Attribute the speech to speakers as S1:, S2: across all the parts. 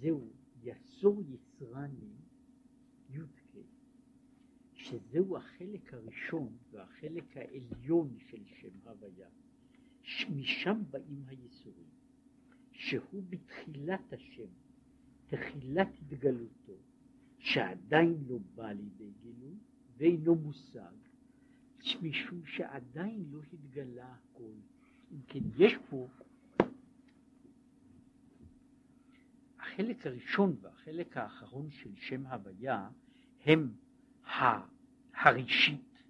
S1: זהו יסור יצרני י"ק, שזהו החלק הראשון והחלק העליון של שם הוויה, משם באים הייסורים, שהוא בתחילת השם, תחילת התגלותו, שעדיין לא בא לידי גילוי ואינו מושג, משום שעדיין לא התגלה הכל. אם כן, יש פה החלק הראשון והחלק האחרון של שם הוויה הם הראשית,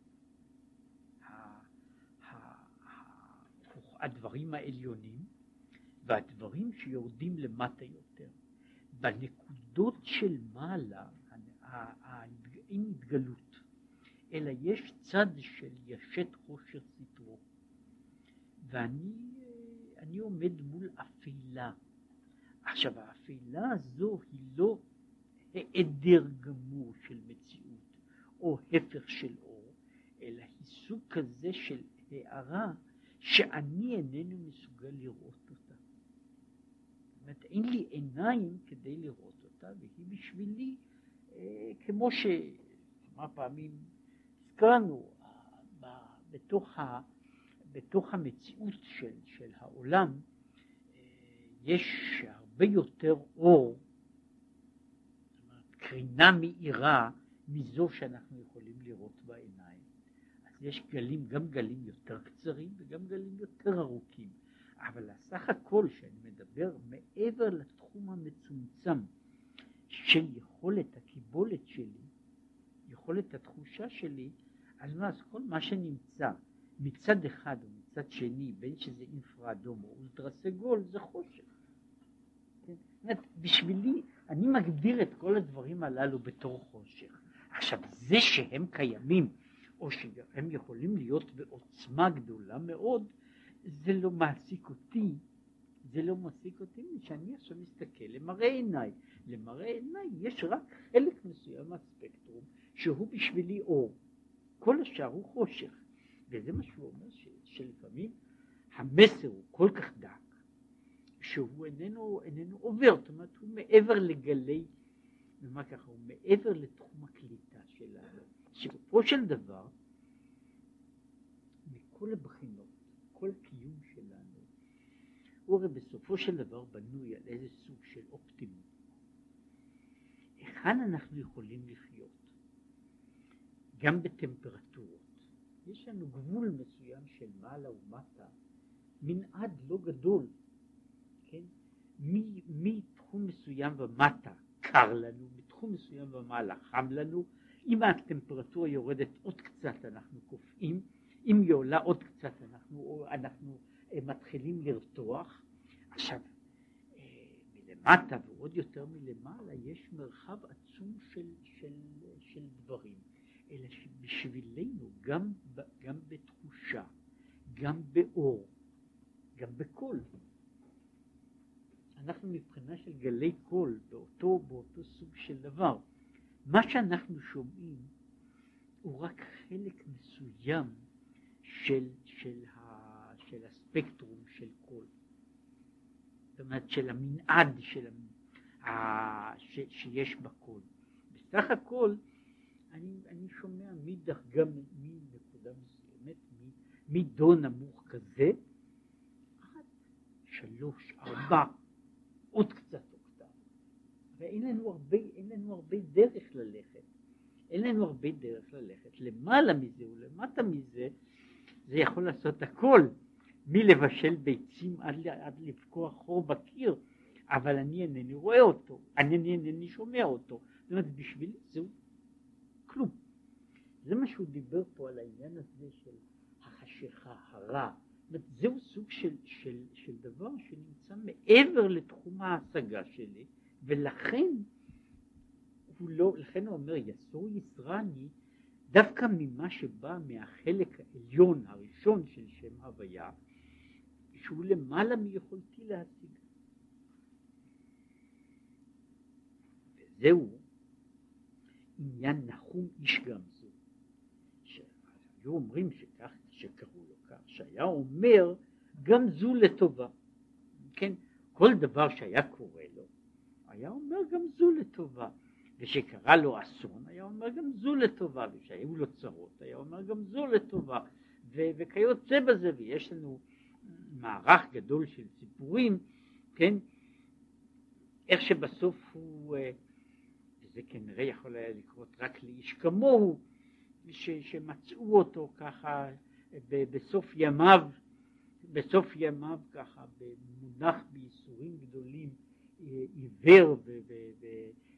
S1: הדברים העליונים והדברים שיורדים למטה יותר. בנקודות של מעלה אין התגלות, אלא יש צד של ישת חושר סטרו. ואני עומד מול אפלה. עכשיו האפלה הזו היא לא היעדר גמור של מציאות או הפך של אור, אלא היא סוג כזה של הערה שאני איננו מסוגל לראות אותה. זאת אומרת, אין לי עיניים כדי לראות אותה, והיא בשבילי, אה, כמו שכמה פעמים הזכרנו, בתוך, ה, בתוך המציאות של, של העולם, אה, יש הרבה יותר אור, קרינה מאירה מזו שאנחנו יכולים לראות בעיניים. אז יש גלים, גם גלים יותר קצרים וגם גלים יותר ארוכים. אבל הסך הכל שאני מדבר מעבר לתחום המצומצם של יכולת הקיבולת שלי, יכולת התחושה שלי, אז מה, אז כל מה שנמצא מצד אחד או מצד שני, בין שזה אינפרדום או אולטרה סגול, זה חושך. כן? בשבילי, אני מגדיר את כל הדברים הללו בתור חושך. עכשיו, זה שהם קיימים, או שהם יכולים להיות בעוצמה גדולה מאוד, זה לא מעסיק אותי, זה לא מעסיק אותי, שאני עכשיו מסתכל למראה עיניי. למראה עיניי יש רק חלק מסוים מהספקטרום שהוא בשבילי אור. כל השאר הוא חושך. וזה מה שהוא אומר, ש, שלפעמים המסר הוא כל כך דק, שהוא איננו, איננו עובר, זאת אומרת הוא מעבר לגלי, ומה ככה, הוא מעבר לתחום הקליטה שלנו. בסופו של דבר, מכל הבחינות, כל הקיום שלנו, הוא הרי בסופו של דבר בנוי על איזה סוג של אופטימום. היכן אנחנו יכולים לחיות? גם בטמפרטורות. יש לנו גבול מסוים של מעלה ומטה, מנעד לא גדול? מתחום מסוים ומטה קר לנו, מתחום מסוים ומעלה חם לנו, אם הטמפרטורה יורדת עוד קצת אנחנו קופאים, אם היא עולה עוד קצת אנחנו, אנחנו אה, מתחילים לרתוח. עכשיו, אה, מלמטה ועוד יותר מלמעלה יש מרחב עצום של, של, של דברים, אלא שבשבילנו גם, גם בתחושה, גם באור, גם בקול, אנחנו מבחינה של גלי קול באותו, באותו סוג של דבר. מה שאנחנו שומעים הוא רק חלק מסוים של, של, ה, של הספקטרום של קול. זאת אומרת של המנעד של, ה, ש, שיש בקול. בסך הכל אני, אני שומע מדרגה, מנקודה מסוימת, מדו נמוך כזה, עד שלוש, ארבע, עוד קצת אוקטב. ואין לנו הרבה, אין לנו הרבה דרך ללכת. אין לנו הרבה דרך ללכת. למעלה מזה ולמטה מזה, זה יכול לעשות הכל, מלבשל ביצים עד, עד לפקוח חור בקיר, אבל אני אינני רואה אותו, אני אינני שומע אותו. זאת אומרת, בשבילי זהו כלום. זה מה שהוא דיבר פה על העניין הזה של החשיכה, הרע. זהו סוג של, של, של דבר שנמצא מעבר לתחום ההשגה שלי, ולכן הוא לא, לכן הוא אומר, יסור יסרני דווקא ממה שבא מהחלק העליון הראשון של שם הוויה, שהוא למעלה מיכולתי להשיג. וזהו עניין נחום איש גמזו, שהיו אומרים שכך, שקראו שהיה אומר גם זו לטובה. כן, כל דבר שהיה קורה לו, היה אומר גם זו לטובה. ושקרה לו אסון, היה אומר גם זו לטובה, וכשהיו לו צרות, היה אומר גם זו לטובה, ו- וכיוצא בזה, ויש לנו מערך גדול של סיפורים, כן, איך שבסוף הוא, אה, וזה כנראה יכול היה לקרות רק לאיש כמוהו, ש- שמצאו אותו ככה בסוף ימיו, בסוף ימיו ככה, מונח בייסורים גדולים, אה, עיוור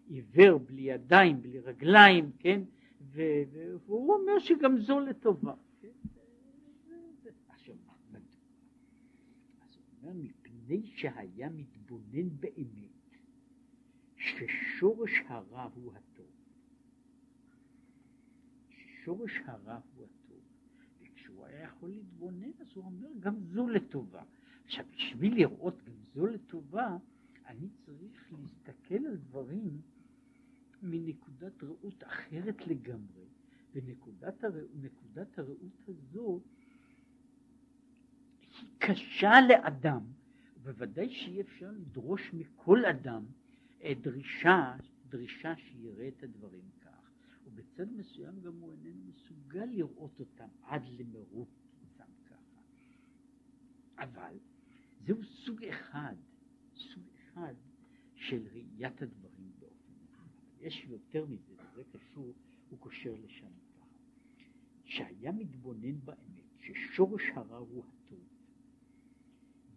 S1: עיוור בלי ידיים, בלי רגליים, כן? והוא אומר שגם זו לטובה. כן? אומר, מפני שהיה מתבונן באמת ששורש הרע הוא הטוב. ששורש הרע הוא הטוב. יכול להתבונן, אז הוא אומר, גם זו לטובה. עכשיו, בשביל לראות גם זו לטובה, אני צריך להסתכל על דברים מנקודת ראות אחרת לגמרי, ונקודת הראות, הראות הזו היא קשה לאדם, ובוודאי שאי אפשר לדרוש מכל אדם אה, דרישה, דרישה שיראה את הדברים כך, ובצד מסוים גם הוא איננו מסוגל לראות אותם עד למרות אותם ככה. אבל זהו סוג אחד, סוג אחד של ראיית הדברים יש יותר מזה, וזה קשור, הוא קושר לשם ככה. שהיה מתבונן באמת ששורש הרע הוא הטוב,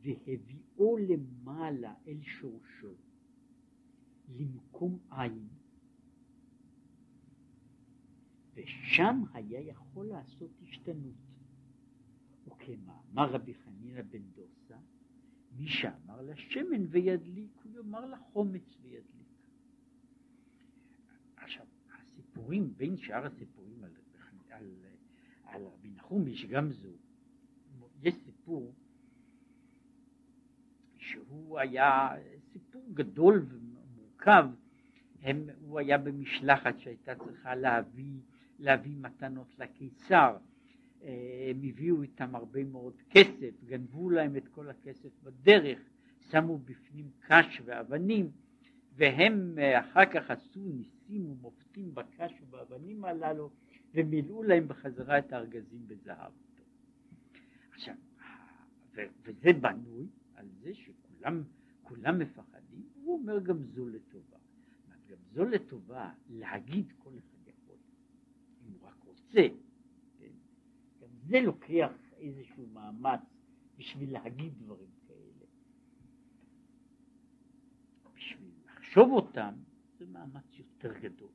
S1: והביאו למעלה אל שורשו, למקום עין, ושם היה יכול לעשות השתנות. וכמאמר רבי חנינא בן דוסה, מי שאמר לשמן וידליק, הוא יאמר לחומץ וידליק. הסיפורים, בין שאר הסיפורים על, על, על רבי נחום יש גם זו, יש סיפור שהוא היה סיפור גדול ומורכב, הם, הוא היה במשלחת שהייתה צריכה להביא, להביא מתנות לקיסר, הם הביאו איתם הרבה מאוד כסף, גנבו להם את כל הכסף בדרך, שמו בפנים קש ואבנים, והם אחר כך עשו ניסים ומופתים בקש ובאבנים הללו ומילאו להם בחזרה את הארגזים בזהב. עכשיו, וזה בנוי על זה שכולם כולם מפחדים, הוא אומר גם זו לטובה. גם זו לטובה להגיד כל אחד רוצה. גם זה לוקח איזשהו מאמץ בשביל להגיד דברים לחשוב אותם זה מאמץ יותר גדול.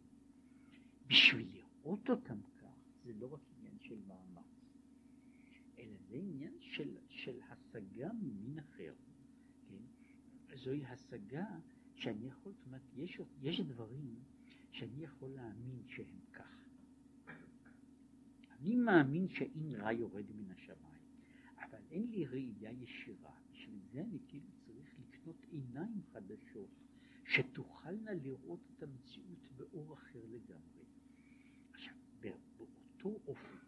S1: בשביל לראות אותם כך זה לא רק עניין של מאמץ, אלא זה עניין של, של השגה ממין אחר. כן? זוהי השגה שאני יכול, זאת אומרת, יש, יש דברים שאני יכול להאמין שהם. אני מאמין שאין רע יורד מן השמיים, אבל אין לי ראייה ישירה. בשביל זה אני כאילו צריך לקנות עיניים חדשות. שתוכלנה לראות את המציאות באור אחר לגמרי. עכשיו, באותו אופן,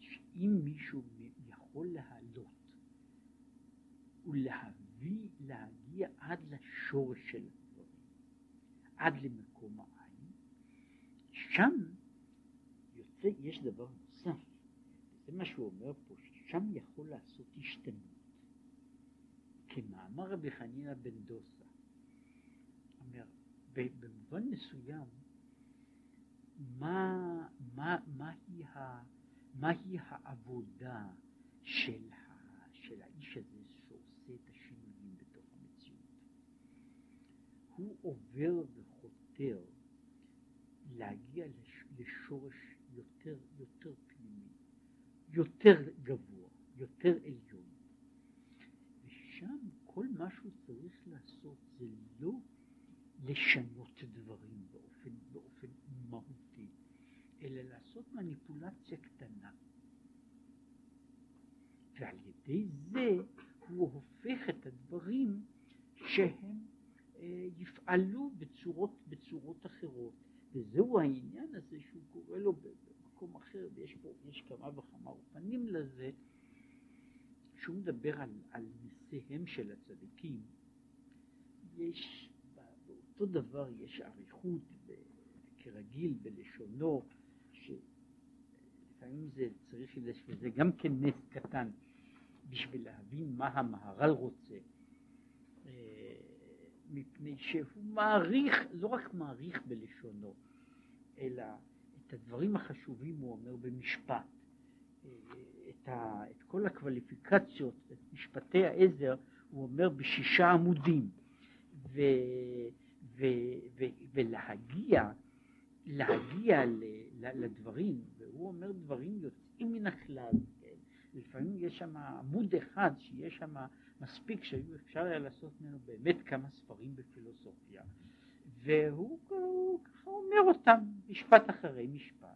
S1: שאם מישהו יכול להעלות ולהביא, להגיע עד לשורש של הדברים, עד למקום העין, שם יוצא, יש דבר נוסף, זה מה שהוא אומר פה, ששם יכול לעשות השתנות. כמאמר רבי חנינא בן דוסה, אומר, במובן מסוים, מה, מה, מהי, ה, מהי העבודה של, ה, של האיש הזה שעושה את השינויים בתוך המציאות? הוא עובר וחותר להגיע לש, לשורש יותר, יותר יותר גבוה, יותר עליון. ושם כל מה שהוא צריך לעשות זה לא לשנות דברים באופן, באופן מהותי, אלא לעשות מניפולציה קטנה. ועל ידי זה הוא הופך את הדברים שהם אה, יפעלו בצורות, בצורות אחרות. וזהו העניין הזה שהוא קורא לו במקום אחר, ויש פה, יש כמה וכמה אופנים לזה, שהוא מדבר על, על ניסיהם של הצדיקים. יש אותו דבר יש אריכות כרגיל בלשונו, שלפעמים זה צריך שזה גם כן נס קטן בשביל להבין מה המהר"ל רוצה, אה, מפני שהוא מעריך, לא רק מעריך בלשונו, אלא את הדברים החשובים הוא אומר במשפט. את, ה, את כל הקווליפיקציות, את משפטי העזר, הוא אומר בשישה עמודים. ו, ו, ו, ולהגיע להגיע ל, ל, לדברים, והוא אומר דברים יוצאים מן הכלל, כן? לפעמים יש שם עמוד אחד שיש שם מספיק שאפשר היה לעשות ממנו באמת כמה ספרים בפילוסופיה, והוא ככה אומר אותם משפט אחרי משפט.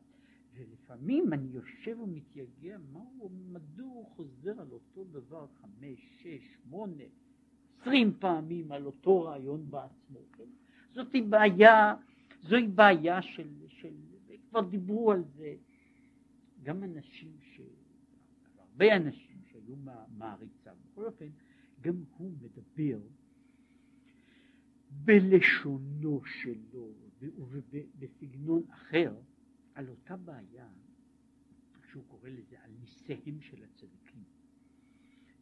S1: ולפעמים אני יושב ומתייגע מהו, מדוע הוא חוזר על אותו דבר חמש, שש, שמונה, עשרים פעמים על אותו רעיון בעצמו. כן? זאת בעיה, זוהי בעיה של, של, כבר דיברו על זה, גם אנשים, ש... הרבה אנשים שהיו מעריציו, בכל אופן, גם הוא מדבר בלשונו שלו ובסגנון אחר על אותה בעיה שהוא קורא לזה על ניסיהם של הצדיקים.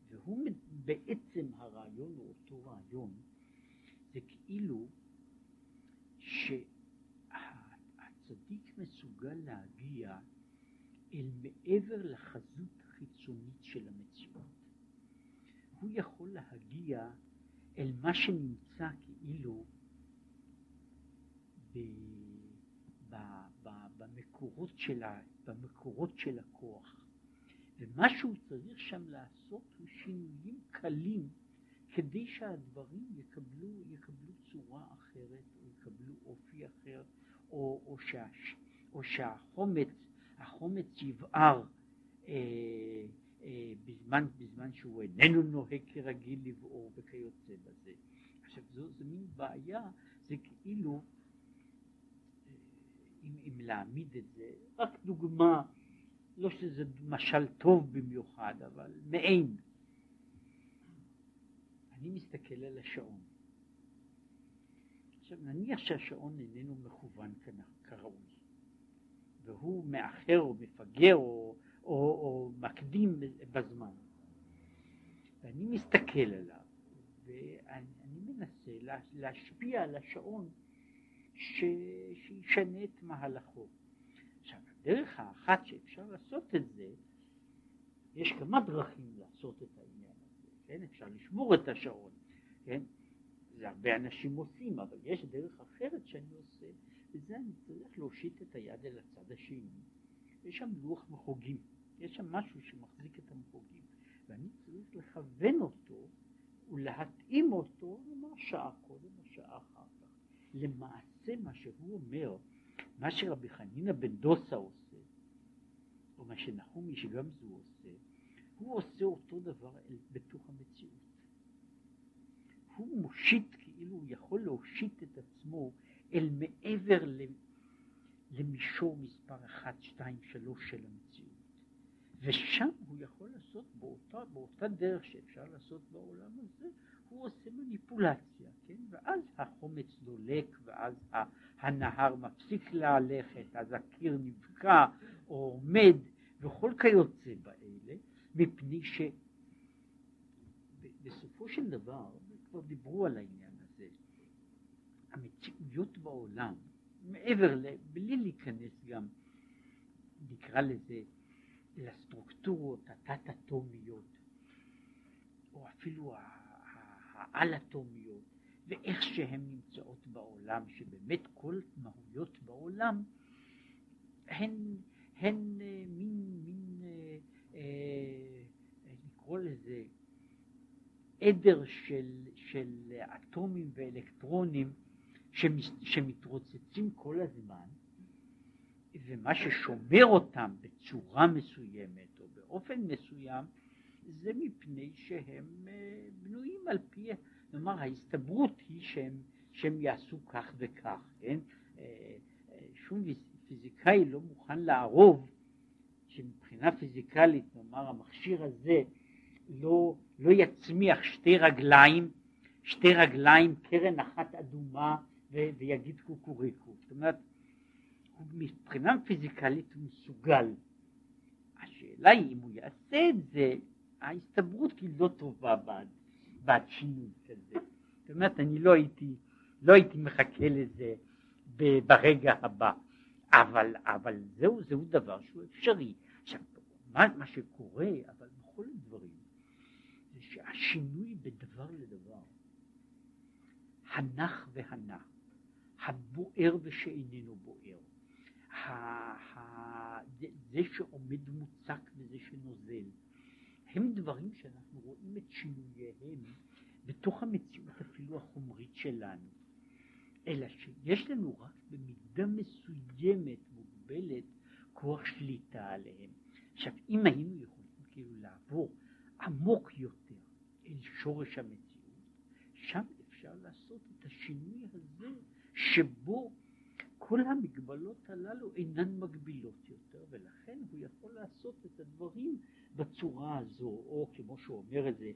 S1: והוא בעצם הרעיון הוא אותו רעיון, זה כאילו שהצדיק מסוגל להגיע אל מעבר לחזות החיצונית של המציאות. הוא יכול להגיע אל מה שנמצא כאילו ב... ב... ב... במקורות, של ה... במקורות של הכוח. ומה שהוא צריך שם לעשות הוא שינויים קלים כדי שהדברים יקבלו, יקבלו צורה אחרת או יקבלו אופי אחר או, או, שה, או שהחומץ החומץ יבער אה, אה, בזמן, בזמן שהוא איננו נוהג כרגיל לבעור וכיוצא בזה. עכשיו זו, זו מין בעיה, זה כאילו, אה, אם, אם להעמיד את זה, רק דוגמה, לא שזה משל טוב במיוחד, אבל מעין. אני מסתכל על השעון. עכשיו נניח שהשעון איננו מכוון כראוי, והוא מאחר או מפגר או, או, או מקדים בזמן. ואני מסתכל עליו, ואני מנסה להשפיע על השעון ש... שישנה את מהלכו. עכשיו, הדרך האחת שאפשר לעשות את זה, יש כמה דרכים לעשות את העניין הזה, כן? אפשר לשמור את השעון, כן? זה הרבה אנשים עושים, אבל יש דרך אחרת שאני עושה, וזה אני צריך להושיט את היד אל הצד השני. יש שם לוח מחוגים, יש שם משהו שמחזיק את המחוגים, ואני צריך לכוון אותו ולהתאים אותו, שעה קודם או שעה אחר כך. למעשה מה שהוא אומר, מה שרבי חנינא בן דוסה עושה, או מה שנחום איש גמזו עושה, הוא עושה אותו דבר בתוך המציאות. הוא מושיט, כאילו הוא יכול להושיט את עצמו אל מעבר למישור מספר 1, 2, 3 של המציאות. ושם הוא יכול לעשות באותה, באותה דרך שאפשר לעשות בעולם הזה, הוא עושה מניפולציה, כן? ואז החומץ דולק, ואז הנהר מפסיק ללכת, אז הקיר נבקע או עומד, וכל כיוצא באלה, מפני שבסופו של דבר, כבר דיברו על העניין הזה, המציאויות בעולם, מעבר, ל... בלי להיכנס גם, נקרא לזה, לסטרוקטורות התת-אטומיות, או אפילו העל-אטומיות, ואיך שהן נמצאות בעולם, שבאמת כל מהויות בעולם הן, הן אה, מין, מין אה, אה, לקרוא לזה עדר של, של אטומים ואלקטרונים שמתרוצצים כל הזמן, ומה ששומר אותם בצורה מסוימת או באופן מסוים זה מפני שהם אה, בנויים על פי, נאמר, ההסתברות היא שהם, שהם יעשו כך וכך, כן? אה, אה, שום פיזיקאי לא מוכן לערוב שמבחינה פיזיקלית, נאמר, המכשיר הזה לא, לא יצמיח שתי רגליים, שתי רגליים, קרן אחת אדומה ויגיד קוקוריקו. זאת אומרת, מבחינה פיזיקלית הוא מסוגל. השאלה היא אם הוא יעשה את זה, ההסתברות היא לא טובה בעד, בעד שינוי של זה. זאת אומרת, אני לא הייתי, לא הייתי מחכה לזה ברגע הבא, אבל, אבל זהו, זהו דבר שהוא אפשרי. עכשיו, מה, מה שקורה, אבל בכל הדברים, זה שהשינוי בדבר לדבר, הנח והנח, הבוער ושאיננו בוער, זה שעומד מוצק וזה שנוזל, הם דברים שאנחנו רואים את שינוייהם בתוך המציאות אפילו החומרית שלנו, אלא שיש לנו רק במידה מסוימת מוגבלת כוח שליטה עליהם. עכשיו, אם היינו יכולים כאילו לעבור עמוק יותר אל שורש המציאות, שם אפשר לעשות את השינוי הזה שבו כל המגבלות הללו אינן מגבילות יותר, ולכן הוא יכול לעשות את הדברים בצורה הזו, או כמו שהוא אומר את זה,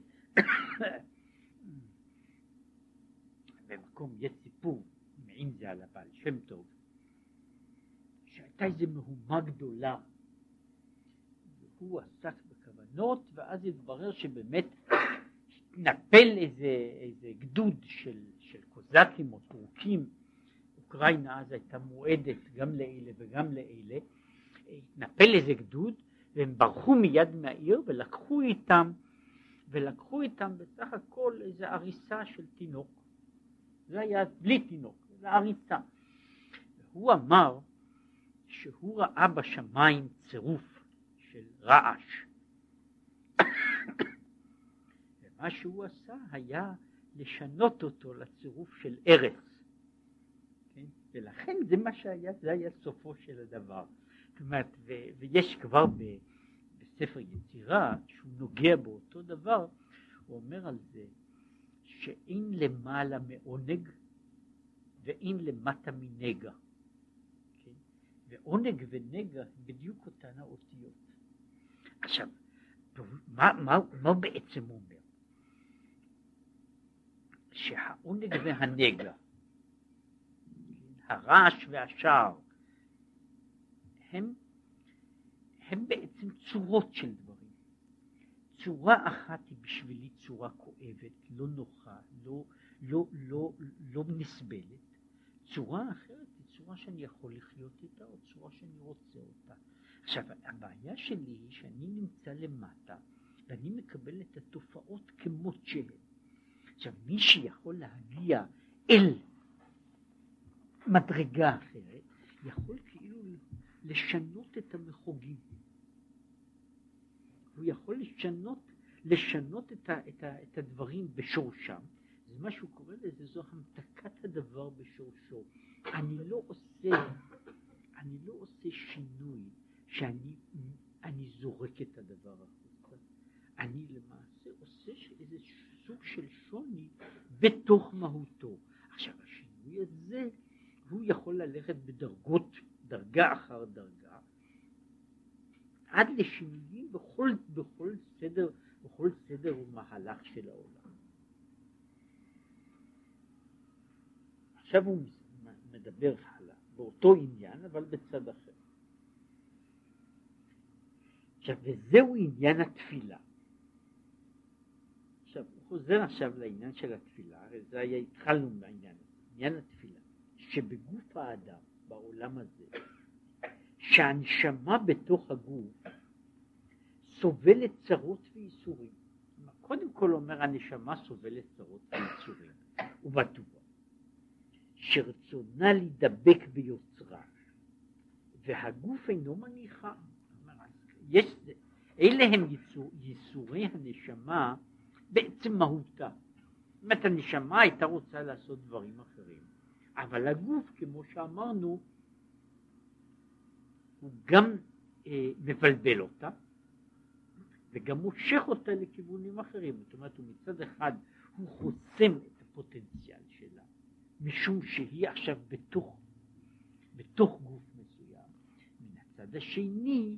S1: במקום יש סיפור, מעין זה על הבעל שם טוב, שהייתה איזו מהומה גדולה, והוא עסק בכוונות, ואז התברר שבאמת התנפל איזה, איזה גדוד של, של קוזקים או טורקים, אוקראינה אז הייתה מועדת גם לאלה וגם לאלה, התנפל איזה גדוד והם ברחו מיד מהעיר ולקחו איתם ולקחו איתם בסך הכל איזה עריסה של תינוק. זה היה בלי תינוק, זה עריסה. והוא אמר שהוא ראה בשמיים צירוף של רעש. ומה שהוא עשה היה לשנות אותו לצירוף של ארץ. כן? ולכן זה מה שהיה, זה היה סופו של הדבר. זאת ו- ויש כבר ב- בספר יצירה, שהוא נוגע באותו דבר, הוא אומר על זה שאין למעלה מעונג ואין למטה מנגע. כן? ועונג ונגע הם בדיוק אותן האותיות. עכשיו, מה, מה, מה בעצם אומר? שהעונג והנגע, הרעש והשער, הם, הם בעצם צורות של דברים. צורה אחת היא בשבילי צורה כואבת, לא נוחה, לא, לא, לא, לא נסבלת. צורה אחרת היא צורה שאני יכול לחיות איתה, או צורה שאני רוצה אותה. עכשיו, הבעיה שלי היא שאני נמצא למטה, ואני מקבל את התופעות כמות שהן. עכשיו, מי שיכול להגיע אל מדרגה אחרת, יכול כאילו לשנות את המחוגים. הוא יכול לשנות, לשנות את, ה, את, ה, את הדברים בשורשם. זה מה שהוא קורא לזה, זו המתקת הדבר בשורשו. אני לא עושה, אני לא עושה שינוי שאני אני זורק את הדבר החוצה. אני למעשה עושה איזה סוג של שוני בתוך מהותו. עכשיו השינוי הזה, הוא יכול ללכת בדרגות דרגה אחר דרגה, עד לשינויים בכל, בכל סדר, בכל סדר ומהלך של העולם. עכשיו הוא מדבר הלאה, באותו עניין, אבל בצד אחר. עכשיו, וזהו עניין התפילה. עכשיו, הוא חוזר עכשיו לעניין של התפילה, הרי זה היה, התחלנו מהעניין, עניין התפילה, שבגוף האדם, בעולם הזה, שהנשמה בתוך הגוף סובלת צרות וייסורים. קודם כל אומר הנשמה סובלת צרות וייסורים, ובטוח שרצונה להידבק ביוצרה, והגוף אינו מניחה. יש, אלה הם ייסור, ייסורי הנשמה בעצם מהותה. זאת אומרת הנשמה הייתה רוצה לעשות דברים אחרים, אבל הגוף כמו שאמרנו הוא גם אה, מבלבל אותה וגם מושך אותה לכיוונים אחרים. זאת אומרת, מצד אחד הוא חוסם את הפוטנציאל שלה, משום שהיא עכשיו בתוך, בתוך גוף מסוים. מן הצד השני,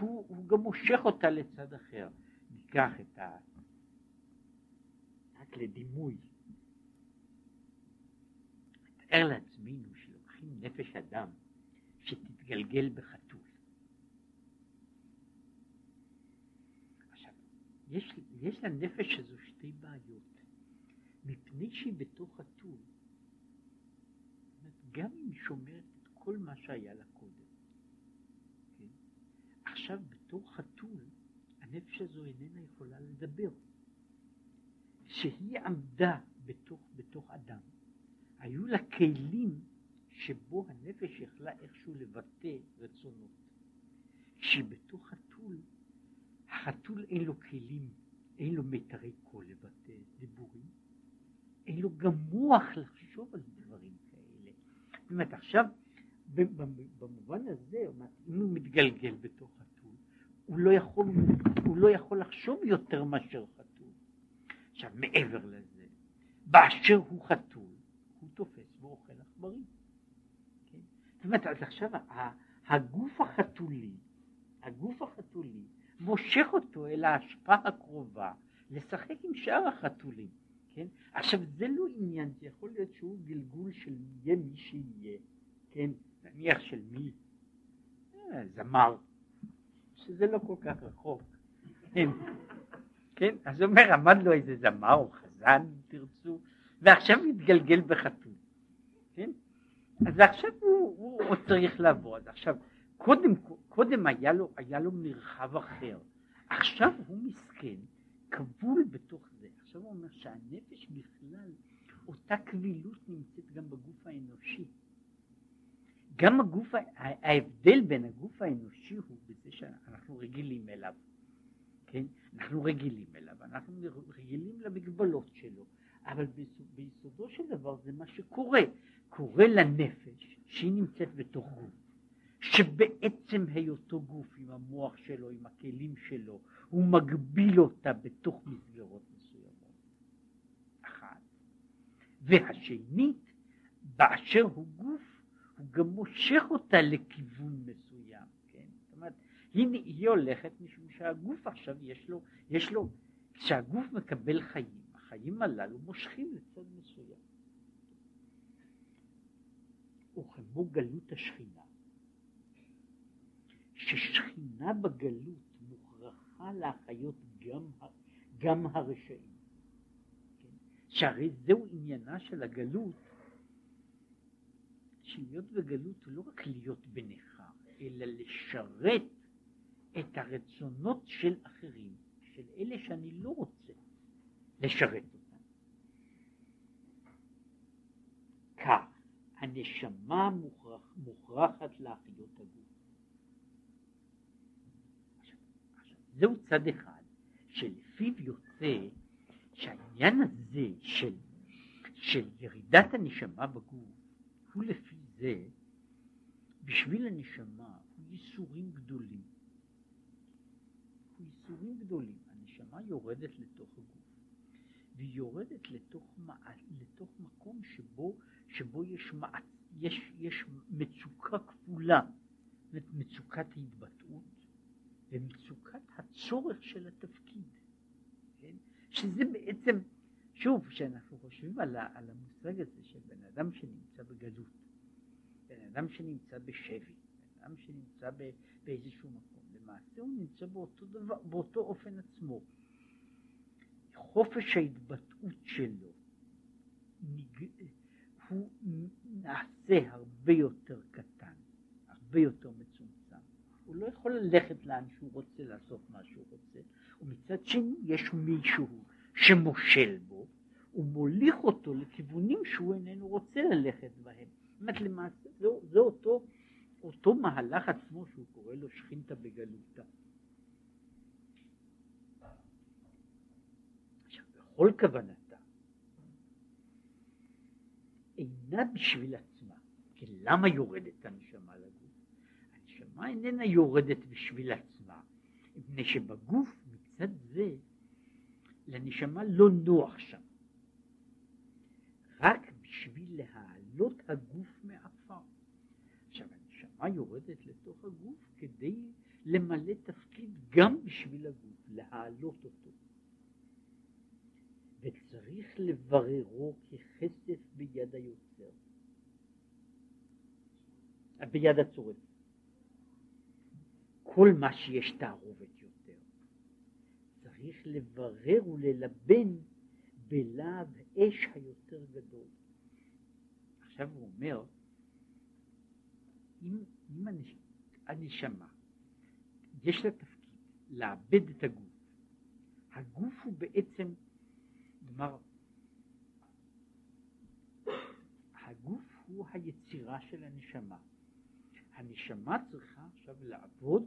S1: הוא, הוא גם מושך אותה לצד אחר. ניקח את ה... רק לדימוי. נתאר לעצמנו שלוקחים נפש אדם שתתגלגל בחתול. עכשיו, יש, יש לנפש הזו שתי בעיות. מפני שהיא בתוך חתול, גם אם היא שומרת את כל מה שהיה לה קודם, כן? עכשיו בתור חתול, הנפש הזו איננה יכולה לדבר. שהיא עמדה בתוך, בתוך אדם, היו לה כלים שבו הנפש יכלה איכשהו לבטא רצונות. כשהיא בתוך חתול, החתול אין לו כלים, אין לו מיתרי קול לבטא דיבורים, אין לו גם מוח לחשוב על דברים כאלה. זאת אומרת, עכשיו, במובן הזה, אם הוא מתגלגל בתוך חתול, הוא לא יכול, הוא לא יכול לחשוב יותר מאשר חתול. עכשיו, מעבר לזה, באשר הוא חתול, הוא תופס ואוכל עכברים. כן? זאת אומרת, אז עכשיו הגוף החתולי, הגוף החתולי, מושך אותו אל ההשפעה הקרובה לשחק עם שאר החתולים. כן? עכשיו זה לא עניין, זה יכול להיות שהוא גלגול של יהיה מי שיהיה, כן? נניח של מי? אה, זמר, שזה לא כל כך רחוק, כן? כן? אז אומר, עמד לו איזה זמר או חזן, אם תרצו, ועכשיו מתגלגל בחתול, כן? אז עכשיו הוא, הוא, הוא צריך אז עכשיו, קודם, קודם היה, לו, היה לו מרחב אחר, עכשיו הוא מסכן, כבול בתוך זה. עכשיו הוא אומר שהנפש בכלל, אותה קבילות נמצאת גם בגוף האנושי. גם הגוף, ההבדל בין הגוף האנושי הוא בזה שאנחנו רגילים אליו. כן? אנחנו רגילים אליו, אנחנו רגילים למגבלות שלו, אבל ביסודו של דבר זה מה שקורה. קורה לנפש שהיא נמצאת בתוך גוף, שבעצם היותו גוף עם המוח שלו, עם הכלים שלו, הוא מגביל אותה בתוך מסגרות מסוימות. אחת. והשנית, באשר הוא גוף, הוא גם מושך אותה לכיוון מסוים, כן? זאת אומרת, היא, היא הולכת משום שהגוף עכשיו יש לו, יש לו, כשהגוף מקבל חיים, החיים הללו מושכים לצד מסוים. וכמו גלות השכינה, ששכינה בגלות מוכרחה להחיות גם, גם הרשעים. כן? שהרי זהו עניינה של הגלות, שלהיות בגלות הוא לא רק להיות בנכר, אלא לשרת את הרצונות של אחרים, של אלה שאני לא רוצה לשרת אותם. כך, הנשמה מוכרח, מוכרחת להחיות הגוף. זהו צד אחד, שלפיו יוצא שהעניין הזה של, של ירידת הנשמה בגוף, הוא לפי זה, בשביל הנשמה, הוא ייסורים גדולים. הוא ייסורים גדולים. הנשמה יורדת לתוך הגוף, והיא יורדת לתוך, לתוך מקום שבו, שבו יש, יש, יש מצוקה כפולה, מצוקת ההתבטאות ומצוקת הצורך של התפקיד, כן? שזה בעצם, שוב, כשאנחנו חושבים על, על המושג הזה של בן אדם שנמצא בגלות, בן אדם שנמצא בשבי, בן אדם שנמצא באיזשהו מקום, למעשה הוא נמצא באותו, דבר, באותו אופן עצמו. חופש ההתבטאות שלו הוא נעשה הרבה יותר קטן, הרבה יותר מצומצם. הוא לא יכול ללכת לאן שהוא רוצה לעשות מה שהוא רוצה, ומצד שני יש מישהו שמושל בו, ומוליך אותו לכיוונים שהוא איננו רוצה ללכת בהם. זאת אומרת, למעשה זה, זה אותו, אותו מהלך עצמו שהוא קורא לו שכינתא בגלותא. בכל כוונתה, אינה בשביל עצמה, כי למה יורדת הנשמה לגוף? הנשמה איננה יורדת בשביל עצמה, מפני שבגוף מצד זה לנשמה לא נוח שם. רק בשביל להעלות הגוף מעפר. עכשיו הנשמה יורדת לתוך הגוף כדי למלא תפקיד גם בשביל הגוף, להעלות אותו. וצריך לבררו ככסף ביד היוצר. ביד הצורף. כל מה שיש תערובת יותר, צריך לברר וללבן בלהב אש היותר גדול. עכשיו הוא אומר, אם, אם הנשמה, יש לה תפקיד לאבד את הגוף, הגוף הוא בעצם, כלומר, הגוף הוא היצירה של הנשמה. הנשמה צריכה עכשיו לעבוד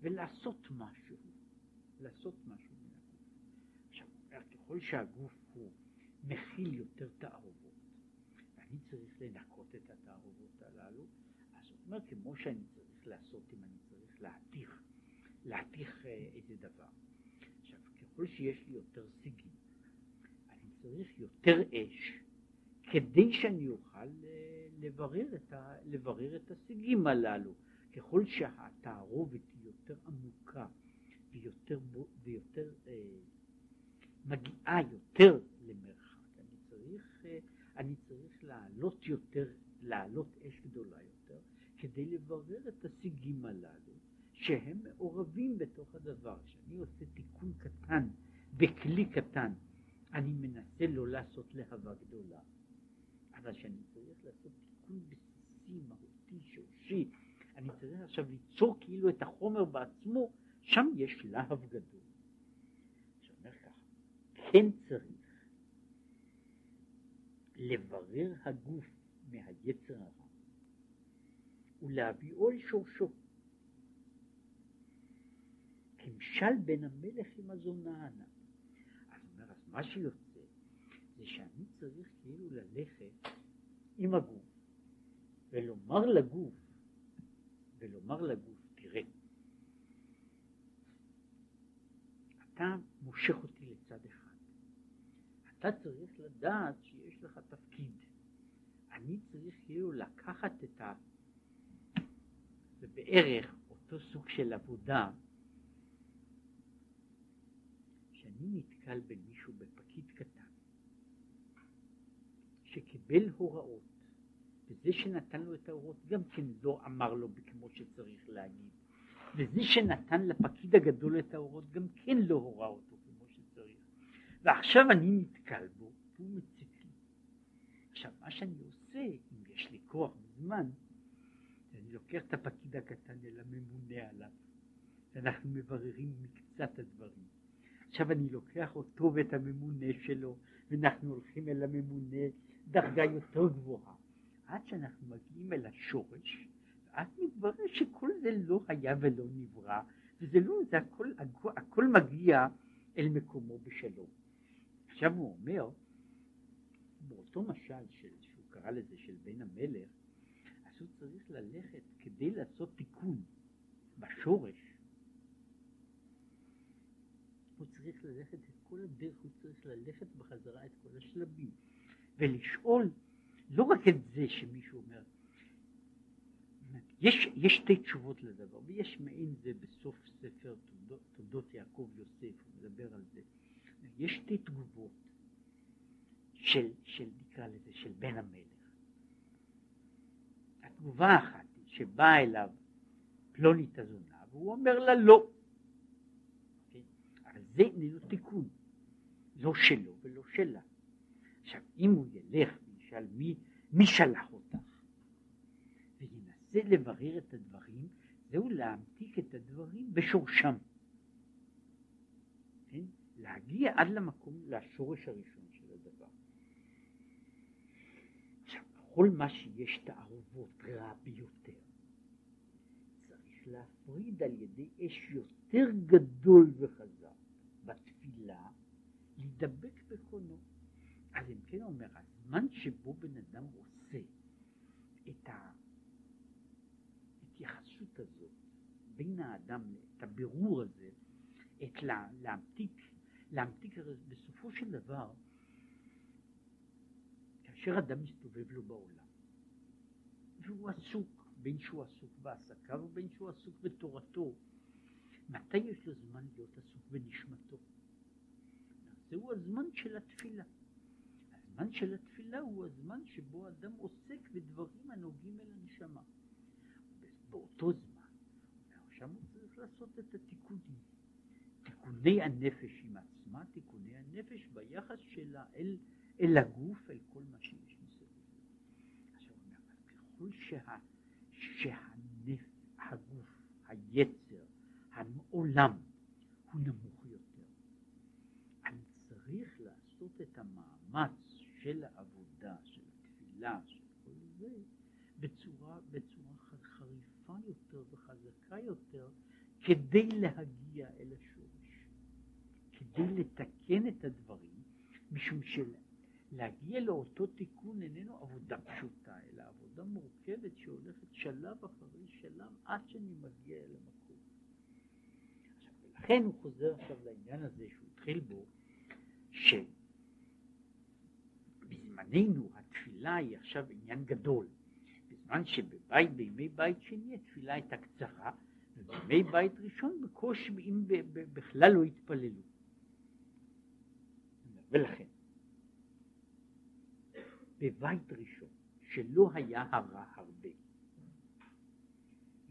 S1: ולעשות משהו, לעשות משהו מן הגוף. עכשיו, ככל שהגוף הוא מכיל יותר תערובות, ואני צריך לנקות את התערובות הללו, אז זאת אומרת, כמו שאני צריך לעשות אם אני צריך להתיך, להתיך אה, איזה דבר. עכשיו, ככל שיש לי יותר סיגים, צריך יותר אש, כדי שאני אוכל אה, לברר את, ה, לברר את הסיגים הללו. ככל שהתערובת היא יותר עמוקה ויותר, ויותר אה, מגיעה יותר למרחק, אני צריך, אה, אני צריך לעלות יותר, לעלות אש גדולה יותר, כדי לברר את הסיגים הללו, שהם מעורבים בתוך הדבר. כשאני עושה תיקון קטן בכלי קטן, אני מנסה לא לעשות להבה גדולה. אבל שאני צריך לעשות תיקון בסיסי, מהותי, שורשי, אני צריך עכשיו ליצור כאילו את החומר בעצמו, שם יש להב גדול. שאומר ככה, כן צריך לברר הגוף מהיצר הרע ולהביאו אל שורשו. כמשל בין המלך עם הזונה הענה. מה שיוצא זה שאני צריך כאילו ללכת עם הגוף ולומר לגוף, ולומר לגוף, תראה, אתה מושך אותי לצד אחד. אתה צריך לדעת שיש לך תפקיד. אני צריך כאילו לקחת את ה... זה בערך אותו סוג של עבודה שאני נתקל במישהו, בפקיד קטן, שקיבל הוראות, וזה שנתן לו את ההוראות גם כן לא אמר לו כמו שצריך להגיד, וזה שנתן לפקיד הגדול את ההוראות גם כן לא הורה אותו כמו שצריך, ועכשיו אני נתקל בו, והוא מציק לי. עכשיו, מה שאני עושה, אם יש לי כוח וזמן, אני לוקח את הפקיד הקטן אל הממונה עליו, ואנחנו מבררים מקצת הדברים. עכשיו אני לוקח אותו ואת הממונה שלו, ואנחנו הולכים אל הממונה דרגה יותר גבוהה, עד שאנחנו מגיעים אל השורש, ואז מתברר שכל זה לא היה ולא נברא, וזה לא, זה הכל, הכל, הכל מגיע אל מקומו בשלום. עכשיו הוא אומר, באותו משל של, שהוא קרא לזה של בן המלך, אז הוא צריך ללכת כדי לעשות תיקון בשורש, הוא צריך ללכת את כל הדרך, הוא צריך ללכת בחזרה את כל השלבים. ולשאול לא רק את זה שמישהו אומר, יש, יש שתי תשובות לדבר, ויש מעין זה בסוף ספר תולדות, יעקב יוסף, הוא מדבר על זה. יש שתי תגובות של, של נקרא לזה, של בן המלך. התגובה האחת היא שבאה אליו פלונית הזונה, והוא אומר לה לא. זה איננו תיקון, לא שלו ולא שלה. עכשיו, אם הוא ילך וישאל מי, מי שלח אותך, וינסה לברר את הדברים, זהו להמתיק את הדברים בשורשם. כן? להגיע עד למקום, לשורש הראשון של הדבר. עכשיו, כל מה שיש תערובות רע ביותר, צריך להפריד על ידי אש יותר גדול וחזק להידבק בקונו. אז אם כן אומר, הזמן שבו בן אדם עושה את ההתייחסות הזאת בין האדם, את הבירור הזה, את לה, להמתיק, להמתיק בסופו של דבר, כאשר אדם מסתובב לו בעולם, והוא עסוק, בין שהוא עסוק בעסקיו ובין שהוא עסוק בתורתו, מתי יש לו זמן להיות עסוק בנשמתו? זהו הזמן של התפילה. הזמן של התפילה הוא הזמן שבו אדם עוסק בדברים הנוגעים אל הנשמה. באותו זמן, שם הוא צריך לעשות את התיקונים. תיקוני הנפש עם עצמה, תיקוני הנפש ביחס שלה אל, אל הגוף, אל כל מה שיש מסביב. עכשיו, ככל שה, שהנפש, הגוף, היצר, העולם, הוא נמוך. המאמץ של העבודה, של התפילה, של כל זה, בצורה, בצורה חריפה יותר וחזקה יותר, כדי להגיע אל השורש, כדי לתקן את הדברים, משום שלהגיע לאותו תיקון איננו עבודה פשוטה, אלא עבודה מורכבת שהולכת שלב אחרי שלב עד שאני מגיע אל המקום. עכשיו, ולכן הוא חוזר עכשיו לעניין הזה שהוא התחיל בו, שבזמננו התפילה היא עכשיו עניין גדול. בזמן שבבית, בימי בית שני התפילה הייתה קצרה, ובימי בית ראשון בקושי, אם בכלל לא התפללו. ולכן, בבית ראשון, שלא היה הרע הרבה,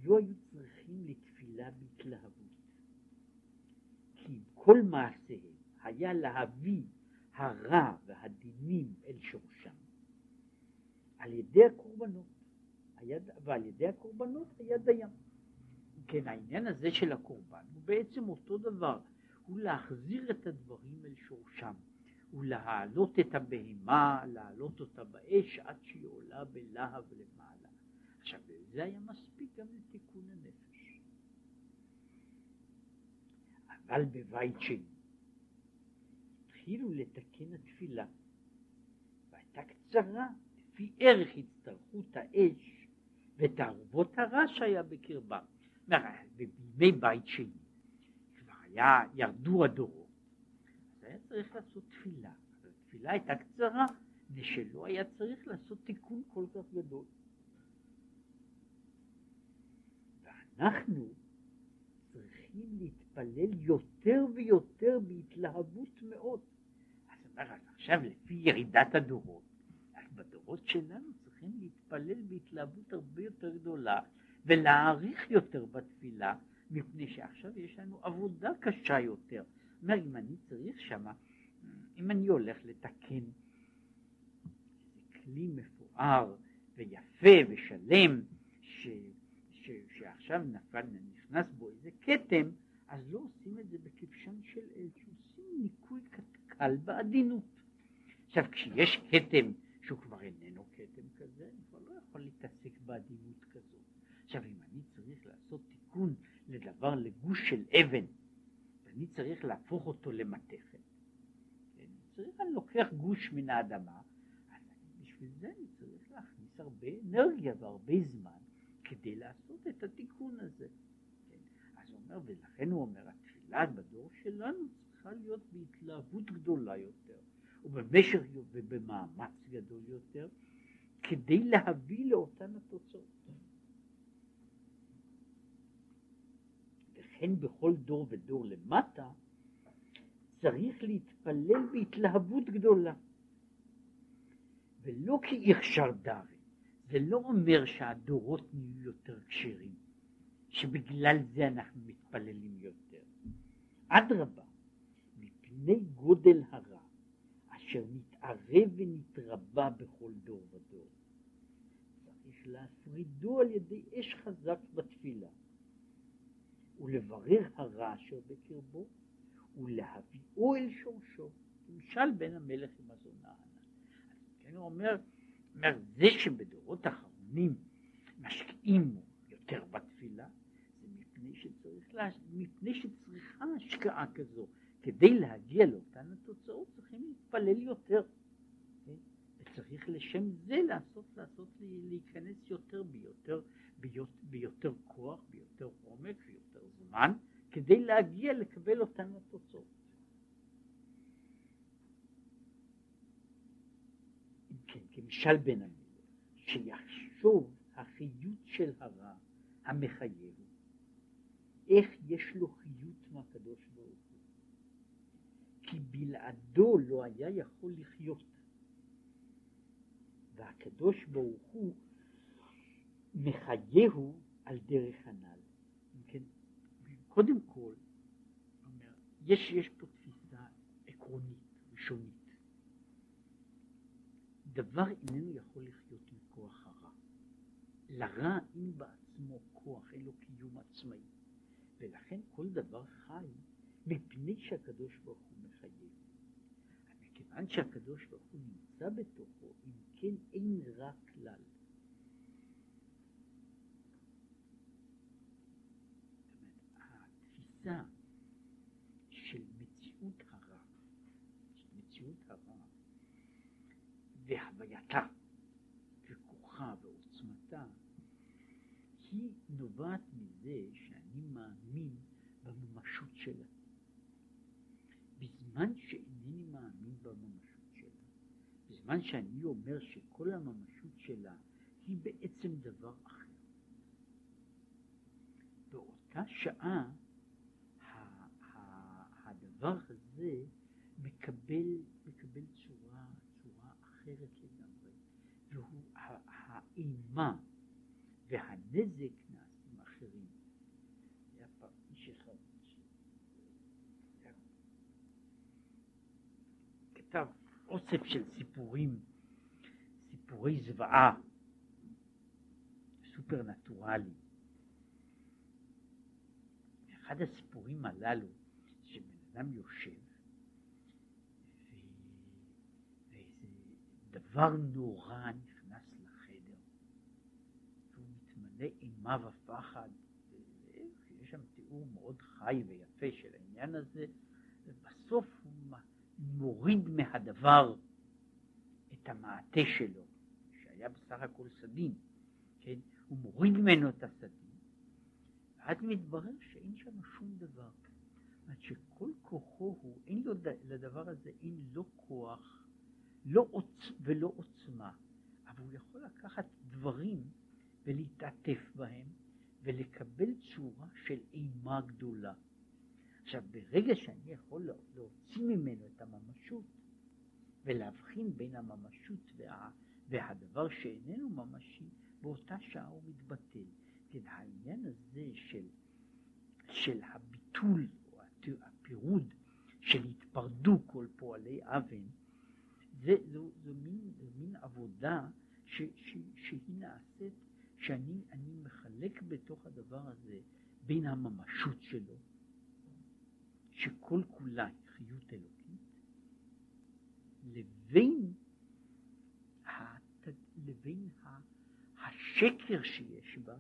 S1: לא היו צריכים לתפילה בהתלהבות, כי כל מעשיהם היה להביא הרע והדינים אל שורשם על ידי הקורבנות, ועל ידי הקורבנות היה דיין. כן, העניין הזה של הקורבן הוא בעצם אותו דבר, הוא להחזיר את הדברים אל שורשם, הוא להעלות את הבהמה, להעלות אותה באש עד שהיא עולה בלהב למעלה. עכשיו, זה היה מספיק גם לתיקון הנפש. אבל בבית שני התחילו לתקן התפילה, והייתה קצרה, לפי ערך הצטרכות האש ותערובות הרע שהיה בקרבם. ובימי בית שני, כבר היה, ירדו הדורות, אז היה צריך לעשות תפילה, אבל התפילה הייתה קצרה, ושלא היה צריך לעשות תיקון כל כך גדול. ואנחנו צריכים להתפלל יותר ויותר בהתלהבות מאוד. אומר, עכשיו לפי ירידת הדורות, אז בדורות שלנו צריכים להתפלל בהתלהבות הרבה יותר גדולה, ולהעריך יותר בתפילה, מפני שעכשיו יש לנו עבודה קשה יותר. אומר, אם אני צריך שמה, אם אני הולך לתקן כלי מפואר ויפה ושלם, ש, ש, שעכשיו נפל, נכנס בו איזה כתם, אז לא עושים את זה בכבשן של אש, עושים ניקוי קל בעדינות. עכשיו, כשיש כתם שהוא כבר איננו כתם כזה, אני כבר לא יכול להתעסק בעדינות כזאת. עכשיו, אם אני צריך לעשות תיקון לדבר, לגוש של אבן, ואני צריך להפוך אותו למתכת, כן? צריך, אני לוקח גוש מן האדמה, אז בשביל זה אני צריך להכניס הרבה אנרגיה והרבה זמן כדי לעשות את התיקון הזה. כן? אז הוא אומר, ולכן הוא אומר, התפילה בדור שלנו צריכה להיות בהתלהבות גדולה יותר, ובמשך ובמאמץ גדול יותר, כדי להביא לאותן התוצאות. וכן בכל דור ודור למטה, צריך להתפלל בהתלהבות גדולה. ולא כי הכשר דרי, זה לא אומר שהדורות נהיו יותר כשרים, שבגלל זה אנחנו מתפללים יותר. אדרבה, מפני גודל הרע, אשר מתערב ונתרבה בכל דור ודור. צריך להפרידו על ידי אש חזק בתפילה. ולברר הרע אשר בקרבו, ולהביאו אל שורשו, למשל בין המלך עם הזונה. כן, הוא אומר, אומר, זה שבדורות האחרונים משקיעים יותר בתפילה, זה מפני שצריך, לה, מפני שצריכה השקעה כזו. כדי להגיע לאותן התוצאות צריכים להתפלל יותר. כן? וצריך לשם זה לעשות, לעשות, להיכנס יותר ביותר, ביותר, ביותר כוח, ביותר עומק ויותר זמן, כדי להגיע לקבל אותן התוצאות. כן, כמשל בן המלך, שיחשוב החיות של הרע המחייב, איך יש לו חיות. כי בלעדו לא היה יכול לחיות. והקדוש ברוך הוא מחייהו על דרך הנ"ל. כן, קודם כל, יש, יש פה תפיסה עקרונית, ראשונית. דבר איננו יכול לחיות עם כוח הרע. לרע אין בעצמו כוח, אין לו קיום עצמאי. ולכן כל דבר חי מפני שהקדוש ברוך הוא מחייב. מכיוון שהקדוש ברוך הוא נמצא בתוכו, אם כן אין רע כלל. התפיסה של מציאות הרע, של מציאות הרע והווייתה וכוחה ועוצמתה, היא נובעת מזה שאני מאמין בממשות שלה. בזמן שאינני מאמין בממשות שלה, בזמן שאני אומר שכל הממשות שלה היא בעצם דבר אחר. באותה שעה הדבר הזה מקבל, מקבל צורה, צורה אחרת לגמרי, והוא האימה והנזק נעשים אחרים. היה פעם איש אחד כתב אוסף של סיפורים, סיפורי זוועה, סופרנטורלי. אחד הסיפורים הללו, שבן אדם יושב, ואיזה דבר נורא נכנס לחדר, והוא מתמלא אימה ופחד, יש שם תיאור מאוד חי ויפה של העניין הזה, ובסוף מוריד מהדבר את המעטה שלו, שהיה בסך הכל סדין, כן? הוא מוריד ממנו את הסדין, ואז מתברר שאין שם שום דבר. זאת שכל כוחו הוא, אין לו, לדבר הזה אין לא כוח לא עוצ, ולא עוצמה, אבל הוא יכול לקחת דברים ולהתעטף בהם ולקבל צורה של אימה גדולה. עכשיו, ברגע שאני יכול להוציא ממנו את הממשות ולהבחין בין הממשות וה, והדבר שאיננו ממשי, באותה שעה הוא מתבטל. כן, העניין הזה של, של הביטול או הפירוד, של התפרדו כל פועלי אבן, זה, זו, זו, מין, זו מין עבודה ש, ש, שהיא נעשית, שאני מחלק בתוך הדבר הזה בין הממשות שלו, שכל כולה היא חיות אלוקית, לבין, לבין השקר שיש בה,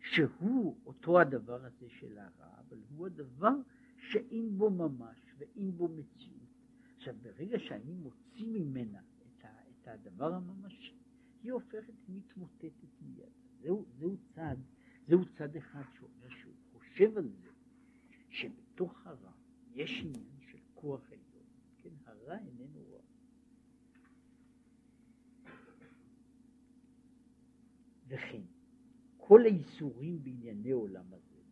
S1: שהוא אותו הדבר הזה של הרע, אבל הוא הדבר שאין בו ממש ואין בו מציאות. עכשיו, ברגע שאני מוציא ממנה את, ה, את הדבר הממשי, היא הופכת, היא מתמוטטת מיד. זהו, זהו צד, זהו צד אחד שאומר שהוא חושב על זה, שבתוך הרע יש עניין של כוח עליון, כן, הרע איננו רע. וכן, כל האיסורים בענייני עולם הזה,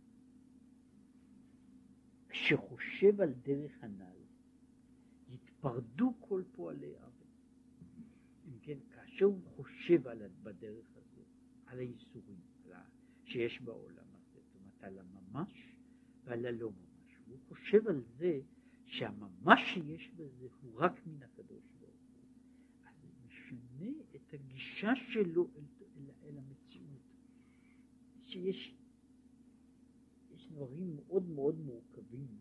S1: שחושב על דרך הנ"ל, יתפרדו כל פועלי עוול. אם כן, כאשר הוא חושב על בדרך הזו, על האיסורים שיש בעולם הזה, זאת אומרת על הממש ועל הלא ממש, חושב על זה שהממש שיש בזה הוא רק מן הקדוש ברוך הוא, אז זה משנה את הגישה שלו אל, אל, אל המציאות, שיש יש דברים מאוד מאוד מורכבים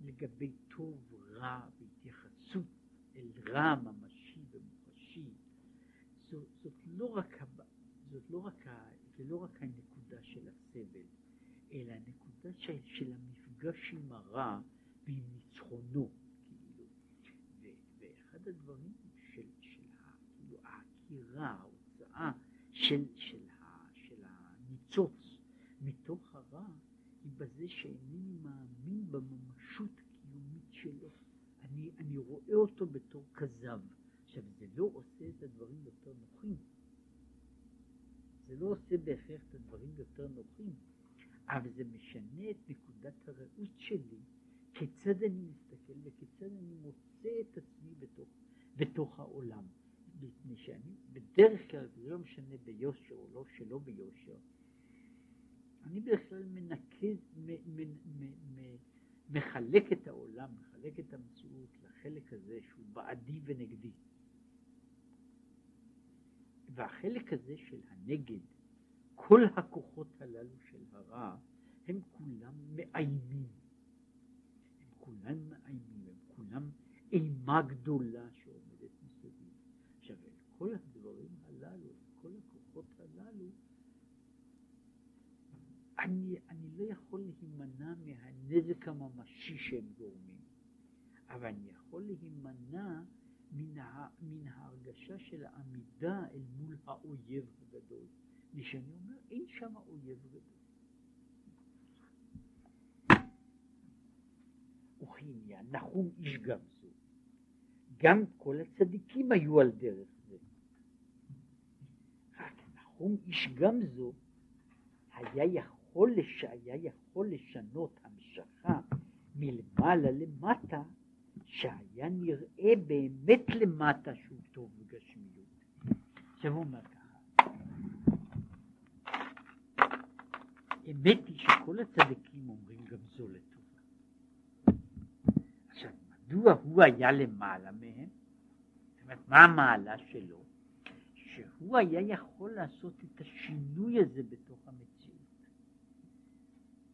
S1: לגבי טוב, רע, והתייחסות אל רע ממשי ומוחשי, זאת, זאת לא רק, זאת לא רק, זה לא רק הנקודה של הסבל, אלא הנקודה של, של המפגש עם הרע ועם ניצחונו, כאילו. ואחד הדברים של, של כאילו, העקירה, ההוצאה של, של, של הניצוץ מתוך הרע, היא בזה שאינני מאמין בממשות קיומית שלו. אני, אני רואה אותו בתור כזב. עכשיו, זה לא עושה את הדברים יותר נוחים. זה לא עושה בהכרח את הדברים יותר נוחים, אבל זה משנה את נקודת הראות שלי, כיצד אני מסתכל וכיצד אני מוצא את עצמי בתוך, בתוך העולם. מפני שאני בדרך כלל, זה לא משנה ביושר או לא שלא ביושר, אני בדרך כלל מנקז, מחלק את העולם, מחלק את המציאות לחלק הזה שהוא בעדי ונגדי. והחלק הזה של הנגד, כל הכוחות הללו של הרע, הם כולם מאיימים. הם כולם מאיימים, הם כולם אימה גדולה שעומדת מסביב. עכשיו, כל הדברים הללו, כל הכוחות הללו, אני, אני לא יכול להימנע מהנזק הממשי שהם גורמים, אבל אני יכול להימנע מן, ה, מן ההרגשה של העמידה אל מול האויב הגדול. ושאני אומר, אין שם אויב גדול. וכעניין נחום איש גמזו, גם כל הצדיקים היו על דרך זה. רק נחום איש גמזו היה יכול, לש... היה יכול לשנות המשכה מלמעלה למטה שהיה נראה באמת למטה שהוא טוב בגשמיות. עכשיו הוא אומר ככה, אמת היא שכל הצדיקים אומרים גם זו לטובה. עכשיו, מדוע הוא היה למעלה מהם? זאת אומרת, מה המעלה שלו? שהוא היה יכול לעשות את השינוי הזה בתוך המציאות.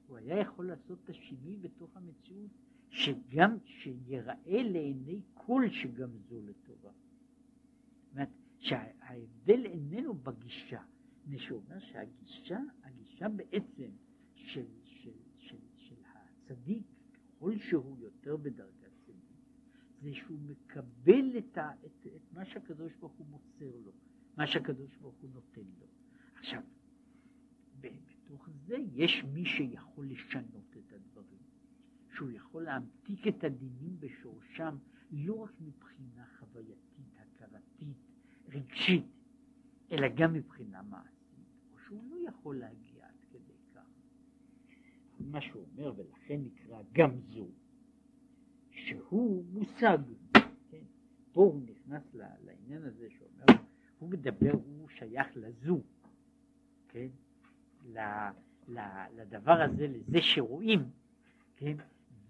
S1: הוא היה יכול לעשות את השינוי בתוך המציאות שגם שיראה לעיני כל שגם זו לטובה. זאת אומרת שההבדל איננו בגישה, מפני שאומר שהגישה, הגישה בעצם של, של, של, של הצדיק, ככל שהוא יותר בדרגת צדיק, זה שהוא מקבל את, ה, את, את מה שהקדוש ברוך הוא מוסר לו, מה שהקדוש ברוך הוא נותן לו. עכשיו, בתוך זה יש מי שיכול לשנות את הדברים. שהוא יכול להמתיק את הדינים בשורשם לא רק מבחינה חווייתית, הכרתית, רגשית, אלא גם מבחינה מעשית, או שהוא לא יכול כך. מה שהוא אומר, ולכן נקרא גם זו, שהוא מושג, כן? פה הוא נכנס לעניין הזה שאומר, הוא מדבר, הוא שייך לזו, כן? לדבר הזה, לזה שרואים, כן?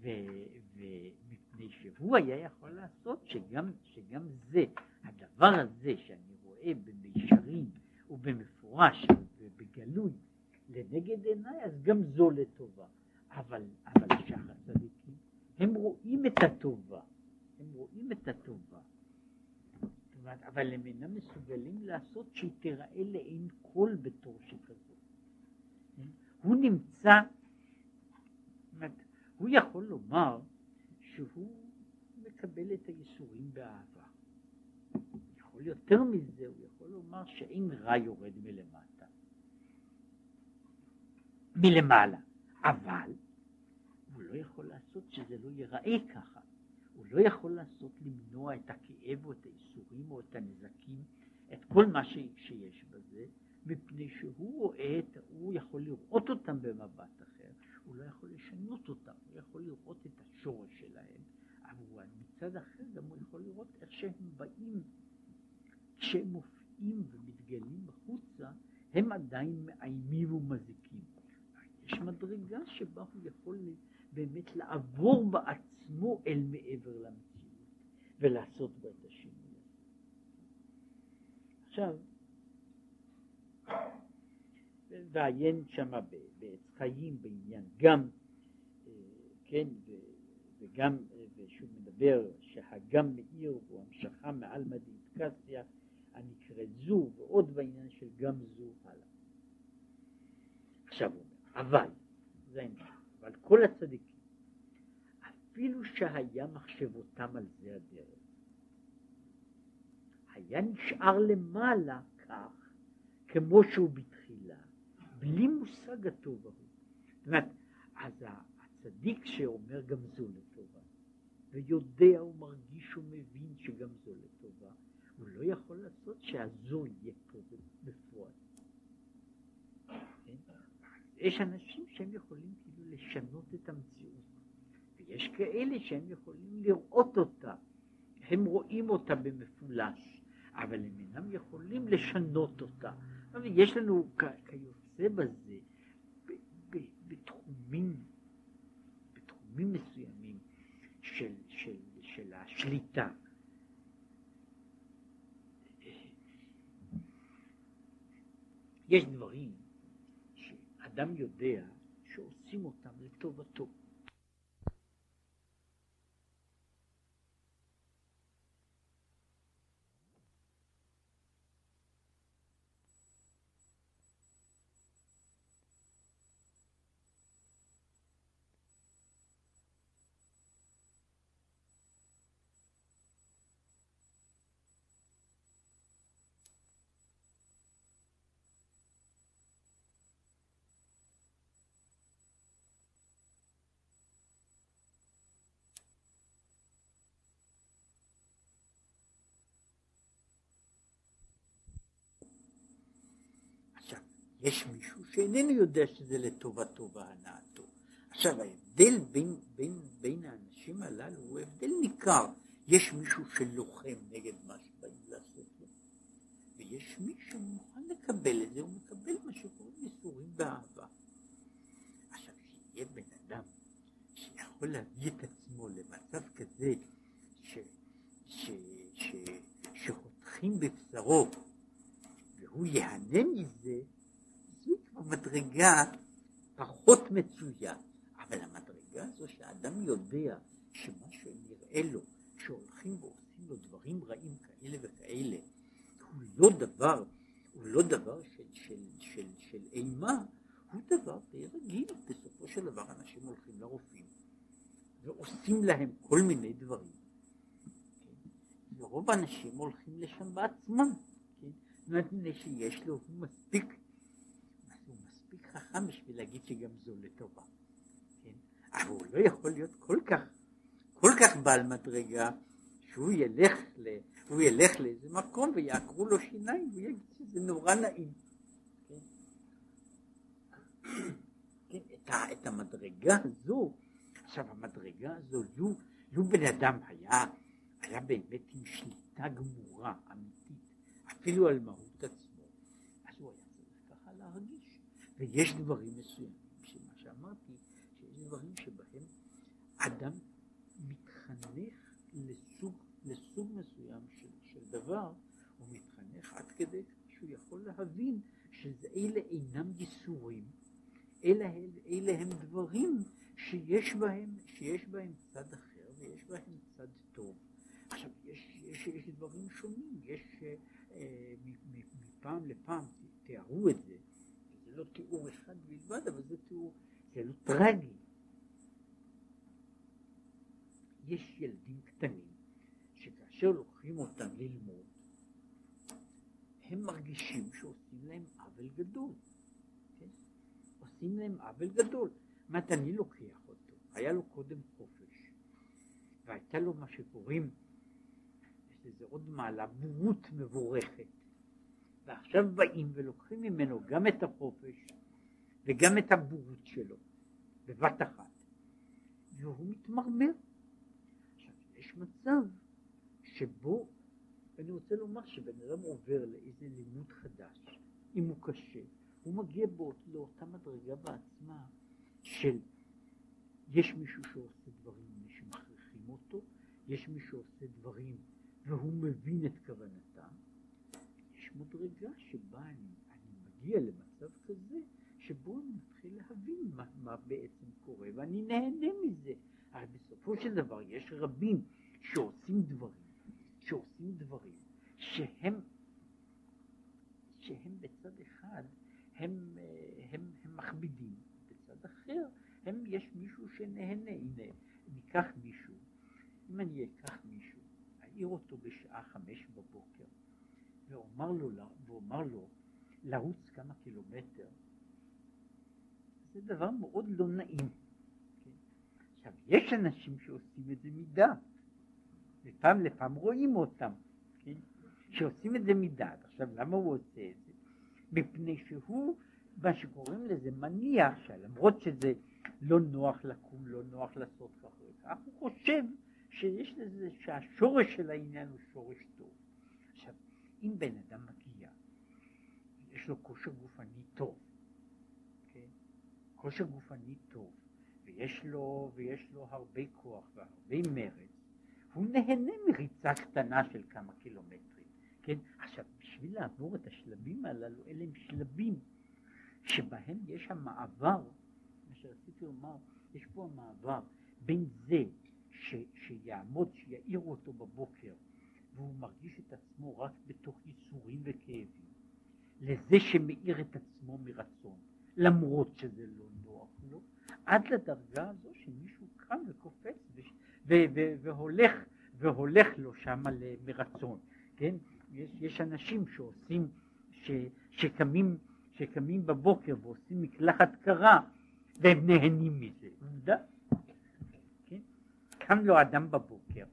S1: ומפני שהוא היה יכול לעשות שגם, שגם זה, הדבר הזה שאני רואה במישרין ובמפורש ובגלוי לנגד עיניי, אז גם זו לטובה. אבל, אבל שאר הצדיקים, הם רואים את הטובה, הם רואים את הטובה. אומרת, אבל הם אינם מסוגלים לעשות שהיא תיראה לעין כל בתור שכזאת. הוא נמצא, אומרת, הוא יכול לומר שהוא מקבל את הייסורים באהבה. יכול יותר מזה, הוא יכול לומר שאין רע יורד מלמטה, מלמעלה, אבל הוא לא יכול לעשות שזה לא ייראה ככה. הוא לא יכול לעשות למנוע את הכאב או את הייסורים או את הנזקים, את כל מה שיש בזה, מפני שהוא רואה, את, הוא יכול לראות אותם במבט אחר. הוא לא יכול לשנות אותם, הוא יכול לראות את השורש שלהם, אבל מצד אחר גם הוא יכול לראות איך שהם באים, כשהם מופיעים ומתגלים בחוצה, הם עדיין מאיימים ומזיקים. יש מדרגה שבה הוא יכול באמת לעבור בעצמו אל מעבר למציאות ולעשות בה את השינוי. עכשיו, ועיין שמה בעץ חיים בעניין גם, אה, כן, וגם, אה, ושהוא מדבר שהגם מאיר הוא המשכה מעל מדיטקציה הנקראת זו, ועוד בעניין של גם זו הלאה. עכשיו הוא אבל, זה העניין, אבל כל הצדיקים, אפילו שהיה מחשבותם על זה הדרך, היה נשאר למעלה כך, כמו שהוא בתחילה, בלי מושג הטוב ההוא. זאת אומרת, אז הצדיק שאומר גם זו לטובה, ויודע ומרגיש ומבין שגם זו לטובה, הוא לא יכול לעשות שהזו יהיה פה בפועל. כן? יש אנשים שהם יכולים כאילו לשנות את המציאות, ויש כאלה שהם יכולים לראות אותה, הם רואים אותה במפולש, אבל הם אינם יכולים לשנות אותה. יש לנו כיוצא בזה בתחומים, בתחומים בתחומים מסוימים של, של, של השליטה. יש דברים שאדם יודע שעושים אותם לטובתו. יש מישהו שאיננו יודע שזה לטובתו והנאתו. עכשיו ההבדל בין, בין, בין האנשים הללו הוא הבדל ניכר. יש מישהו שלוחם נגד מה שבאים לעשות לו, ויש מי שמוכן לקבל את זה, הוא מקבל מה שקוראים ייסורים באהבה. עכשיו, שיהיה בן אדם שיכול להביא את עצמו למצב כזה ש, ש, ש, שחותכים בבשרו והוא ייהנה מזה, המדרגה פחות מצויה, אבל המדרגה הזו שהאדם יודע שמה שנראה לו, שהולכים ועושים לו דברים רעים כאלה וכאלה, הוא לא דבר, הוא לא דבר של, של, של, של אימה, הוא דבר די רגיל. בסופו של דבר אנשים הולכים לרופאים ועושים להם כל מיני דברים. כן? ורוב האנשים הולכים לשם בעצמם, כן? זאת אומרת, שיש לו מספיק חכם בשביל להגיד שגם זו לטובה. כן? אבל הוא לא יכול להיות כל כך, כל כך בעל מדרגה, שהוא ילך, ל, הוא ילך לאיזה מקום ויעקרו לו שיניים והוא יגיד שזה נורא נעים. כן? כן, את, ה, את המדרגה הזו, עכשיו המדרגה הזו, לו, לו בן אדם היה, היה באמת עם שליטה גמורה, אמיתית, אפילו על מהות עצמו, אז הוא היה צריך ככה להרגיש. ויש דברים מסוימים, שמה שאמרתי, שיש דברים שבהם אדם מתחנך לסוג, לסוג מסוים של, של דבר, הוא מתחנך עד כדי שהוא יכול להבין שאלה אינם ייסורים, אלא אלה הם דברים שיש בהם, שיש בהם צד אחר ויש בהם צד טוב. עכשיו, יש, יש, יש דברים שונים, יש אה, מפעם לפעם, תיארו את זה, לא תיאור אחד בלבד, אבל זה תיאור, זה לא טרגי. יש ילדים קטנים שכאשר לוקחים אותם ללמוד, הם מרגישים שעושים להם עוול גדול. כן? עושים להם עוול גדול. זאת אני לוקח אותו, היה לו קודם חופש, והייתה לו מה שקוראים, יש לזה עוד מעלה, בורות מבורכת. ועכשיו באים ולוקחים ממנו גם את החופש וגם את הבורות שלו בבת אחת, והוא מתמרמר. עכשיו, יש מצב שבו, אני רוצה לומר שבן אדם עובר לאיזה לימוד חדש, אם הוא קשה, הוא מגיע באות, לאותה מדרגה בעצמה של יש מישהו שעושה דברים שמכריחים אותו, יש מישהו שעושה דברים והוא מבין את כוונתם, מדרגה שבה אני, אני מגיע למצב כזה, שבו אני מתחיל להבין מה, מה בעצם קורה, ואני נהנה מזה. הרי בסופו של דבר יש רבים שעושים דברים, שעושים דברים, שהם, שהם בצד אחד, הם, הם, הם מכבידים, בצד אחר, הם, יש מישהו שנהנה. הנה, ניקח מישהו, אם אני אקח מישהו, אעיר אותו בשעה חמש בבוקר, ואומר לו, ואומר לו לרוץ כמה קילומטר, זה דבר מאוד לא נעים. כן? עכשיו, יש אנשים שעושים את זה מדעת, ופעם לפעם רואים אותם, כן? שעושים את זה מדעת. עכשיו, למה הוא עושה את זה? מפני שהוא, מה שקוראים לזה, מניח שלמרות שזה לא נוח לקום, לא נוח לעשות כך וכך, הוא חושב שיש לזה, שהשורש של העניין הוא שורש טוב. אם בן אדם מגיע, יש לו כושר גופני טוב, כן? כושר גופני טוב, ויש לו, ויש לו הרבה כוח והרבה מרץ, הוא נהנה מריצה קטנה של כמה קילומטרים, כן? עכשיו, בשביל לעבור את השלבים הללו, אלה הם שלבים שבהם יש המעבר, מה שרציתי לומר, יש פה המעבר בין זה ש, שיעמוד, שיעירו אותו בבוקר, והוא מרגיש את עצמו רק בתוך ייסורים וכאבים, לזה שמאיר את עצמו מרצון, למרות שזה לא נוח לו, עד לדרגה הזו שמישהו קם וקופץ ו- ו- והולך, והולך לו שם מרצון, כן? יש, יש אנשים שעושים, ש, שקמים, שקמים בבוקר ועושים מקלחת קרה והם נהנים מזה, עובדה. כן? קם לו אדם בבוקר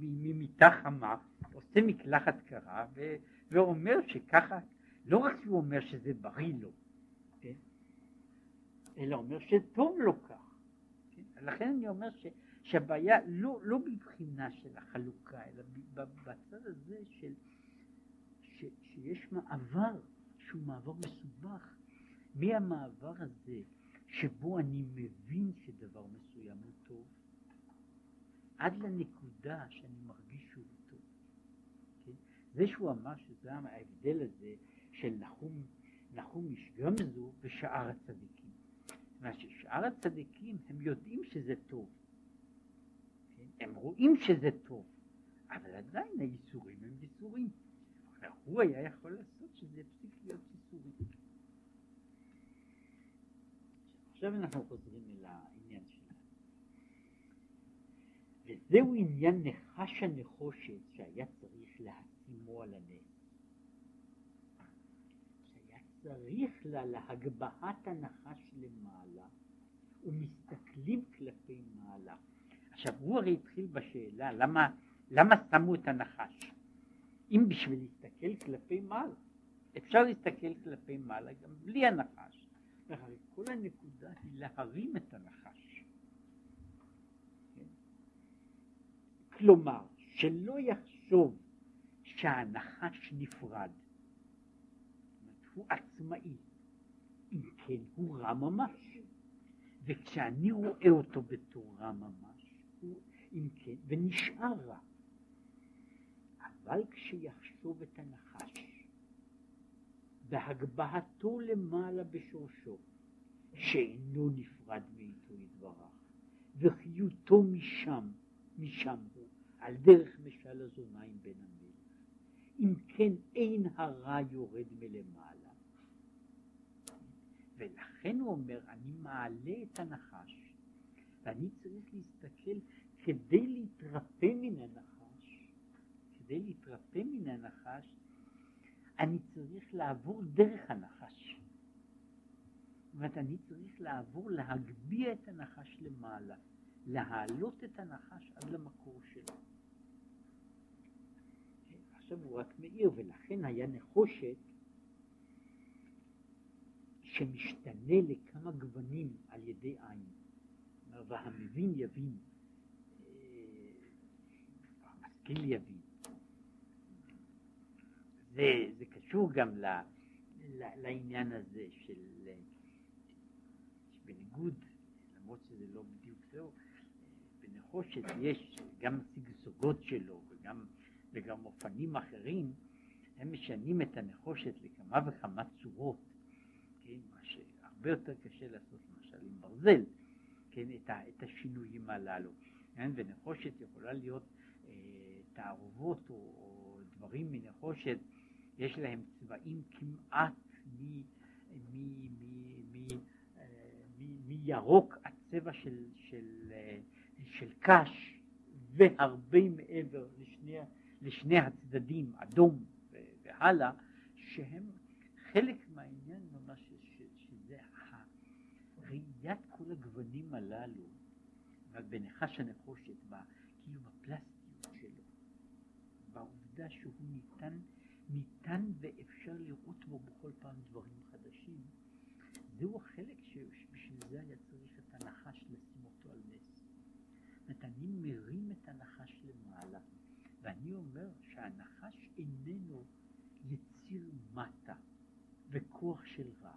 S1: ממיטה חמה, עושה מקלחת קרה ו, ואומר שככה, לא רק שהוא אומר שזה בריא לו, כן? אלא אומר שטוב לו כך. כן? לכן אני אומר ש... שהבעיה לא, לא מבחינה של החלוקה, אלא בצד הזה של, ש, שיש מעבר שהוא מעבר מסובך, מהמעבר הזה שבו אני מבין שדבר מסוים הוא טוב, עד לנקודה שאני מרגיש שהוא טוב. כן? זה שהוא אמר שזה ההבדל הזה של נחום, נחום איש גמזו ושאר הצדיקים. מה ששאר הצדיקים הם יודעים שזה טוב, הם רואים שזה טוב, אבל עדיין הייסורים הם ייסורים. הוא היה יכול לעשות שזה יפסיק להיות ייסורים. עכשיו אנחנו חוזרים אל העניין שלנו. וזהו עניין נחש הנחושת שהיה צריך להשימו על הנס. שהיה צריך לה להגבהת הנחש למעלה ומסתכלים כלפי מעלה. עכשיו, הוא הרי התחיל בשאלה, למה, למה שמו את הנחש? אם בשביל להסתכל כלפי מעלה, אפשר להסתכל כלפי מעלה גם בלי הנחש. כל הנקודה היא להרים את הנחש. כן? כלומר, שלא יחשוב שהנחש נפרד. הוא עצמאי. אם כן, הוא רע ממש. וכשאני רואה אותו בתור רע ממש, אם כן, ונשאר רע. אבל כשיחשוב את הנחש בהגבהתו למעלה בשורשו, שאינו נפרד מאיתו יתברך, וחיותו משם, משם הוא, על דרך משל הזוניים בין המלך. אם כן אין הרע יורד מלמעלה. ולכן הוא אומר, אני מעלה את הנחש, ואני צריך להסתכל כדי להתרפא מן הנחש, כדי להתרפא מן הנחש, אני צריך לעבור דרך הנחש. זאת אומרת, אני צריך לעבור, להגביה את הנחש למעלה, להעלות את הנחש עד למקור שלו. עכשיו הוא רק מאיר, ולכן היה נחושת שמשתנה לכמה גוונים על ידי עין. והמבין יבין. המשכיל יבין. זה, זה קשור גם ל, ל, לעניין הזה של, שבניגוד, למרות שזה לא בדיוק זהו, בנחושת יש גם שגשוגות שלו וגם, וגם אופנים אחרים, הם משנים את הנחושת לכמה וכמה צורות, כן, מה שהרבה יותר קשה לעשות למשל עם ברזל, כן, את, ה, את השינויים הללו, כן, ונחושת יכולה להיות תערובות או, או דברים מנחושת, יש להם צבעים כמעט מירוק עד צבע של, של, של קש והרבה מעבר לשני, לשני הצדדים, אדום והלאה, שהם חלק מהעניין ממש, שזה ראיית כל הגוונים הללו, בנחש הנחושת, כאילו בפלסטיק. העובדה שהוא ניתן, ניתן ואפשר לראות בו בכל פעם דברים חדשים, זהו החלק שבשביל זה היה צריך את הנחש לשים אותו על נס. זאת אני מרים את הנחש ואני אומר שהנחש איננו יציר מטה וכוח של רע,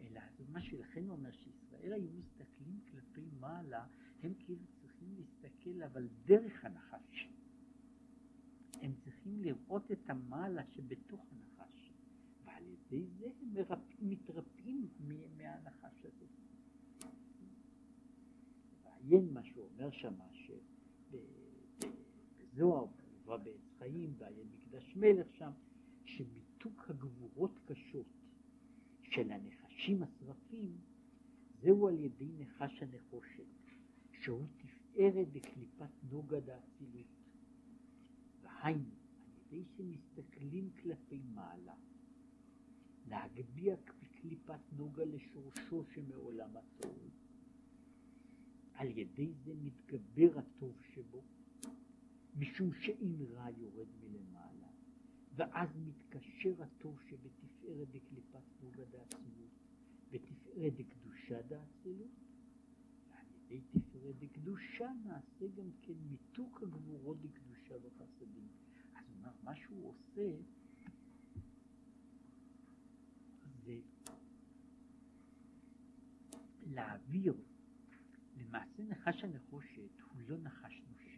S1: אלא מה שלכן אומר שישראל היו מסתכלים למעלה, הם כאילו צריכים להסתכל אבל דרך הנחש. הם צריכים לראות את המעלה שבתוך הנחש, ועל ידי זה הם מרפ... מתרפאים מהנחש הזה. ועיין מה שהוא אומר שמה, שבזוהר, ובא בעץ חיים, ועיין מקדש מלך שם, שמיתוק הגבורות קשות של הנחשים השרפים, זהו על ידי נחש הנחושת, שהוא תפארת בקליפת נוגה דאצילות. והיינו, על ידי שמסתכלים כלפי מעלה, להגביה קליפת נוגה לשורשו שמעולם הטוב. על ידי זה מתגבר הטוב שבו, משום שאין רע יורד מלמעלה, ואז מתקשר הטוב שבתפארת דקליפת נוגה דאצילות, ותפארת דקדושה דאצילות, ועל ידי תפארת דקדושה נעשה גם כן מיתוק הגבורות דקדושה וחסדים. אז אומר, מה שהוא עושה זה להעביר, למעשה נחש הנחושת הוא לא נחש נושך.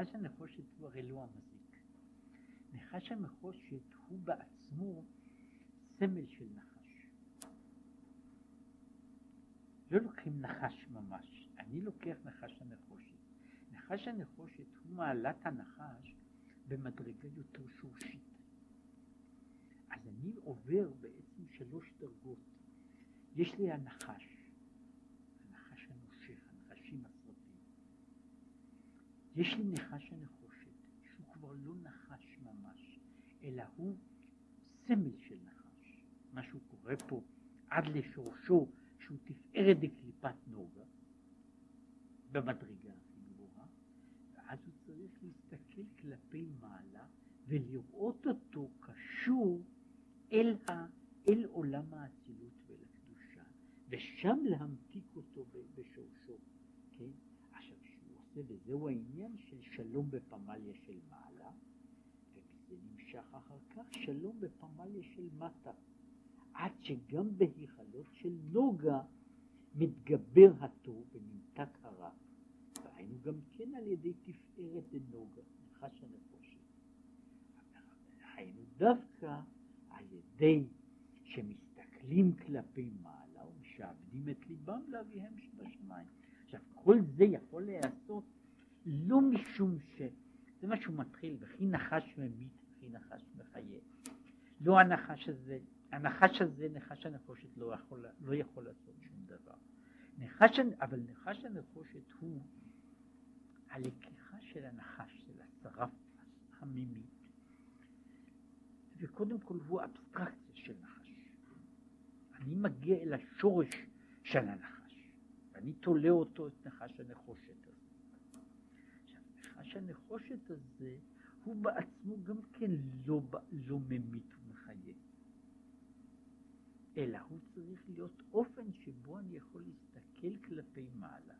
S1: נחש הנחושת הוא הרי לא המזיק. נחש הנחושת הוא בעצמו סמל של נחש. לא לוקחים נחש ממש, אני לוקח נחש הנחושת. נחש הנחושת הוא מעלת הנחש במדרגה יותר שורשית. אז אני עובר בעצם שלוש דרגות. יש לי הנחש, הנושך, הנחשים השרפים. יש לי נחש הנחושת, שהוא כבר לא נחש ממש, אלא הוא סמל של נחש. מה שהוא קורא פה עד לשורשו, שהוא תפארת דקליפת נוגה, במדרגה הכי גבוהה, ואז הוא צריך להסתכל כלפי מעלה ולראות אותו קשור אל, ה, אל עולם האצילות ולקדושה, ושם להמתיק אותו בשורשו, עושה, וזהו העניין של שלום בפמליה של מעלה, וזה נמשך אחר כך שלום בפמליה של מטה, עד שגם בהיכלות של נוגה מתגבר הטוב ונמתק הרע. והיינו גם כן על ידי תפארת דנוגה, נחש הנחושת. היינו דווקא על ידי שמסתכלים כלפי מעלה ומשעבדים את ליבם לאביהם שבשמיים. עכשיו, כל זה יכול להיעשות לא משום ש... זה מה שהוא מתחיל, וכי נחש ממית, וכי נחש מחיה. לא הנחש הזה, הנחש הזה, נחש הנחושת לא יכול, לא יכול לעשות שום דבר. נחש, אבל נחש הנחושת הוא הלקיחה של הנחש, של השרף המימי, וקודם כל הוא אבסטרקציה של נחש. אני מגיע אל השורש של הנחש, ואני תולה אותו, את נחש הנחושת הזה. עכשיו, נחש הנחושת הזה, הוא בעצמו גם כן לא, לא ממית ומחיה, אלא הוא צריך להיות אופן שבו אני יכול להסתכל כלפי מעלה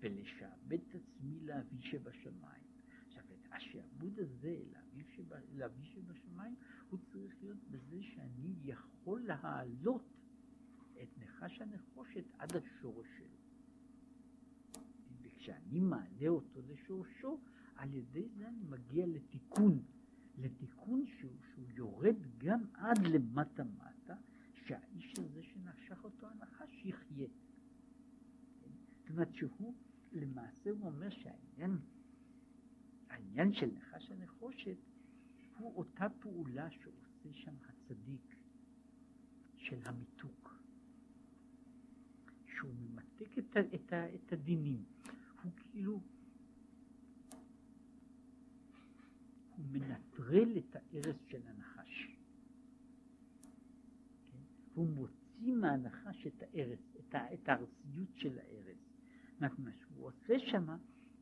S1: ולשעבד את עצמי לאבי שבשמיים. עכשיו, את השעבוד הזה לאבי שבשמיים, הוא צריך להיות בזה שאני יכול להעלות את נחש הנחושת עד השורש שלו. וכשאני מעלה אותו לשורשו, על ידי זה אני מגיע לתיקון, לתיקון שהוא, שהוא יורד גם עד למטה מטה, שהאיש הזה שנשך אותו הנחש יחיה. זאת אומרת שהוא, למעשה הוא אומר שהעניין, העניין של נחש הנחושת הוא אותה פעולה שעושה שם הצדיק של המיתוק, שהוא ממתק את, את, את הדינים, כאילו, הוא מנטרל את הארץ של הנחש, כן? הוא מוציא מהנחש את הארץ, את, הארציות של הארץ. מה שהוא עושה שם,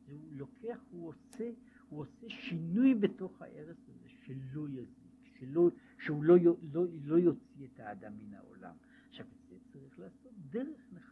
S1: הוא לוקח, הוא עושה, הוא עושה שינוי בתוך הארץ הזה שלא יזיק, שלא, שהוא לא, לא, לא יוציא את האדם מן העולם. עכשיו, את זה צריך לעשות דרך נחש.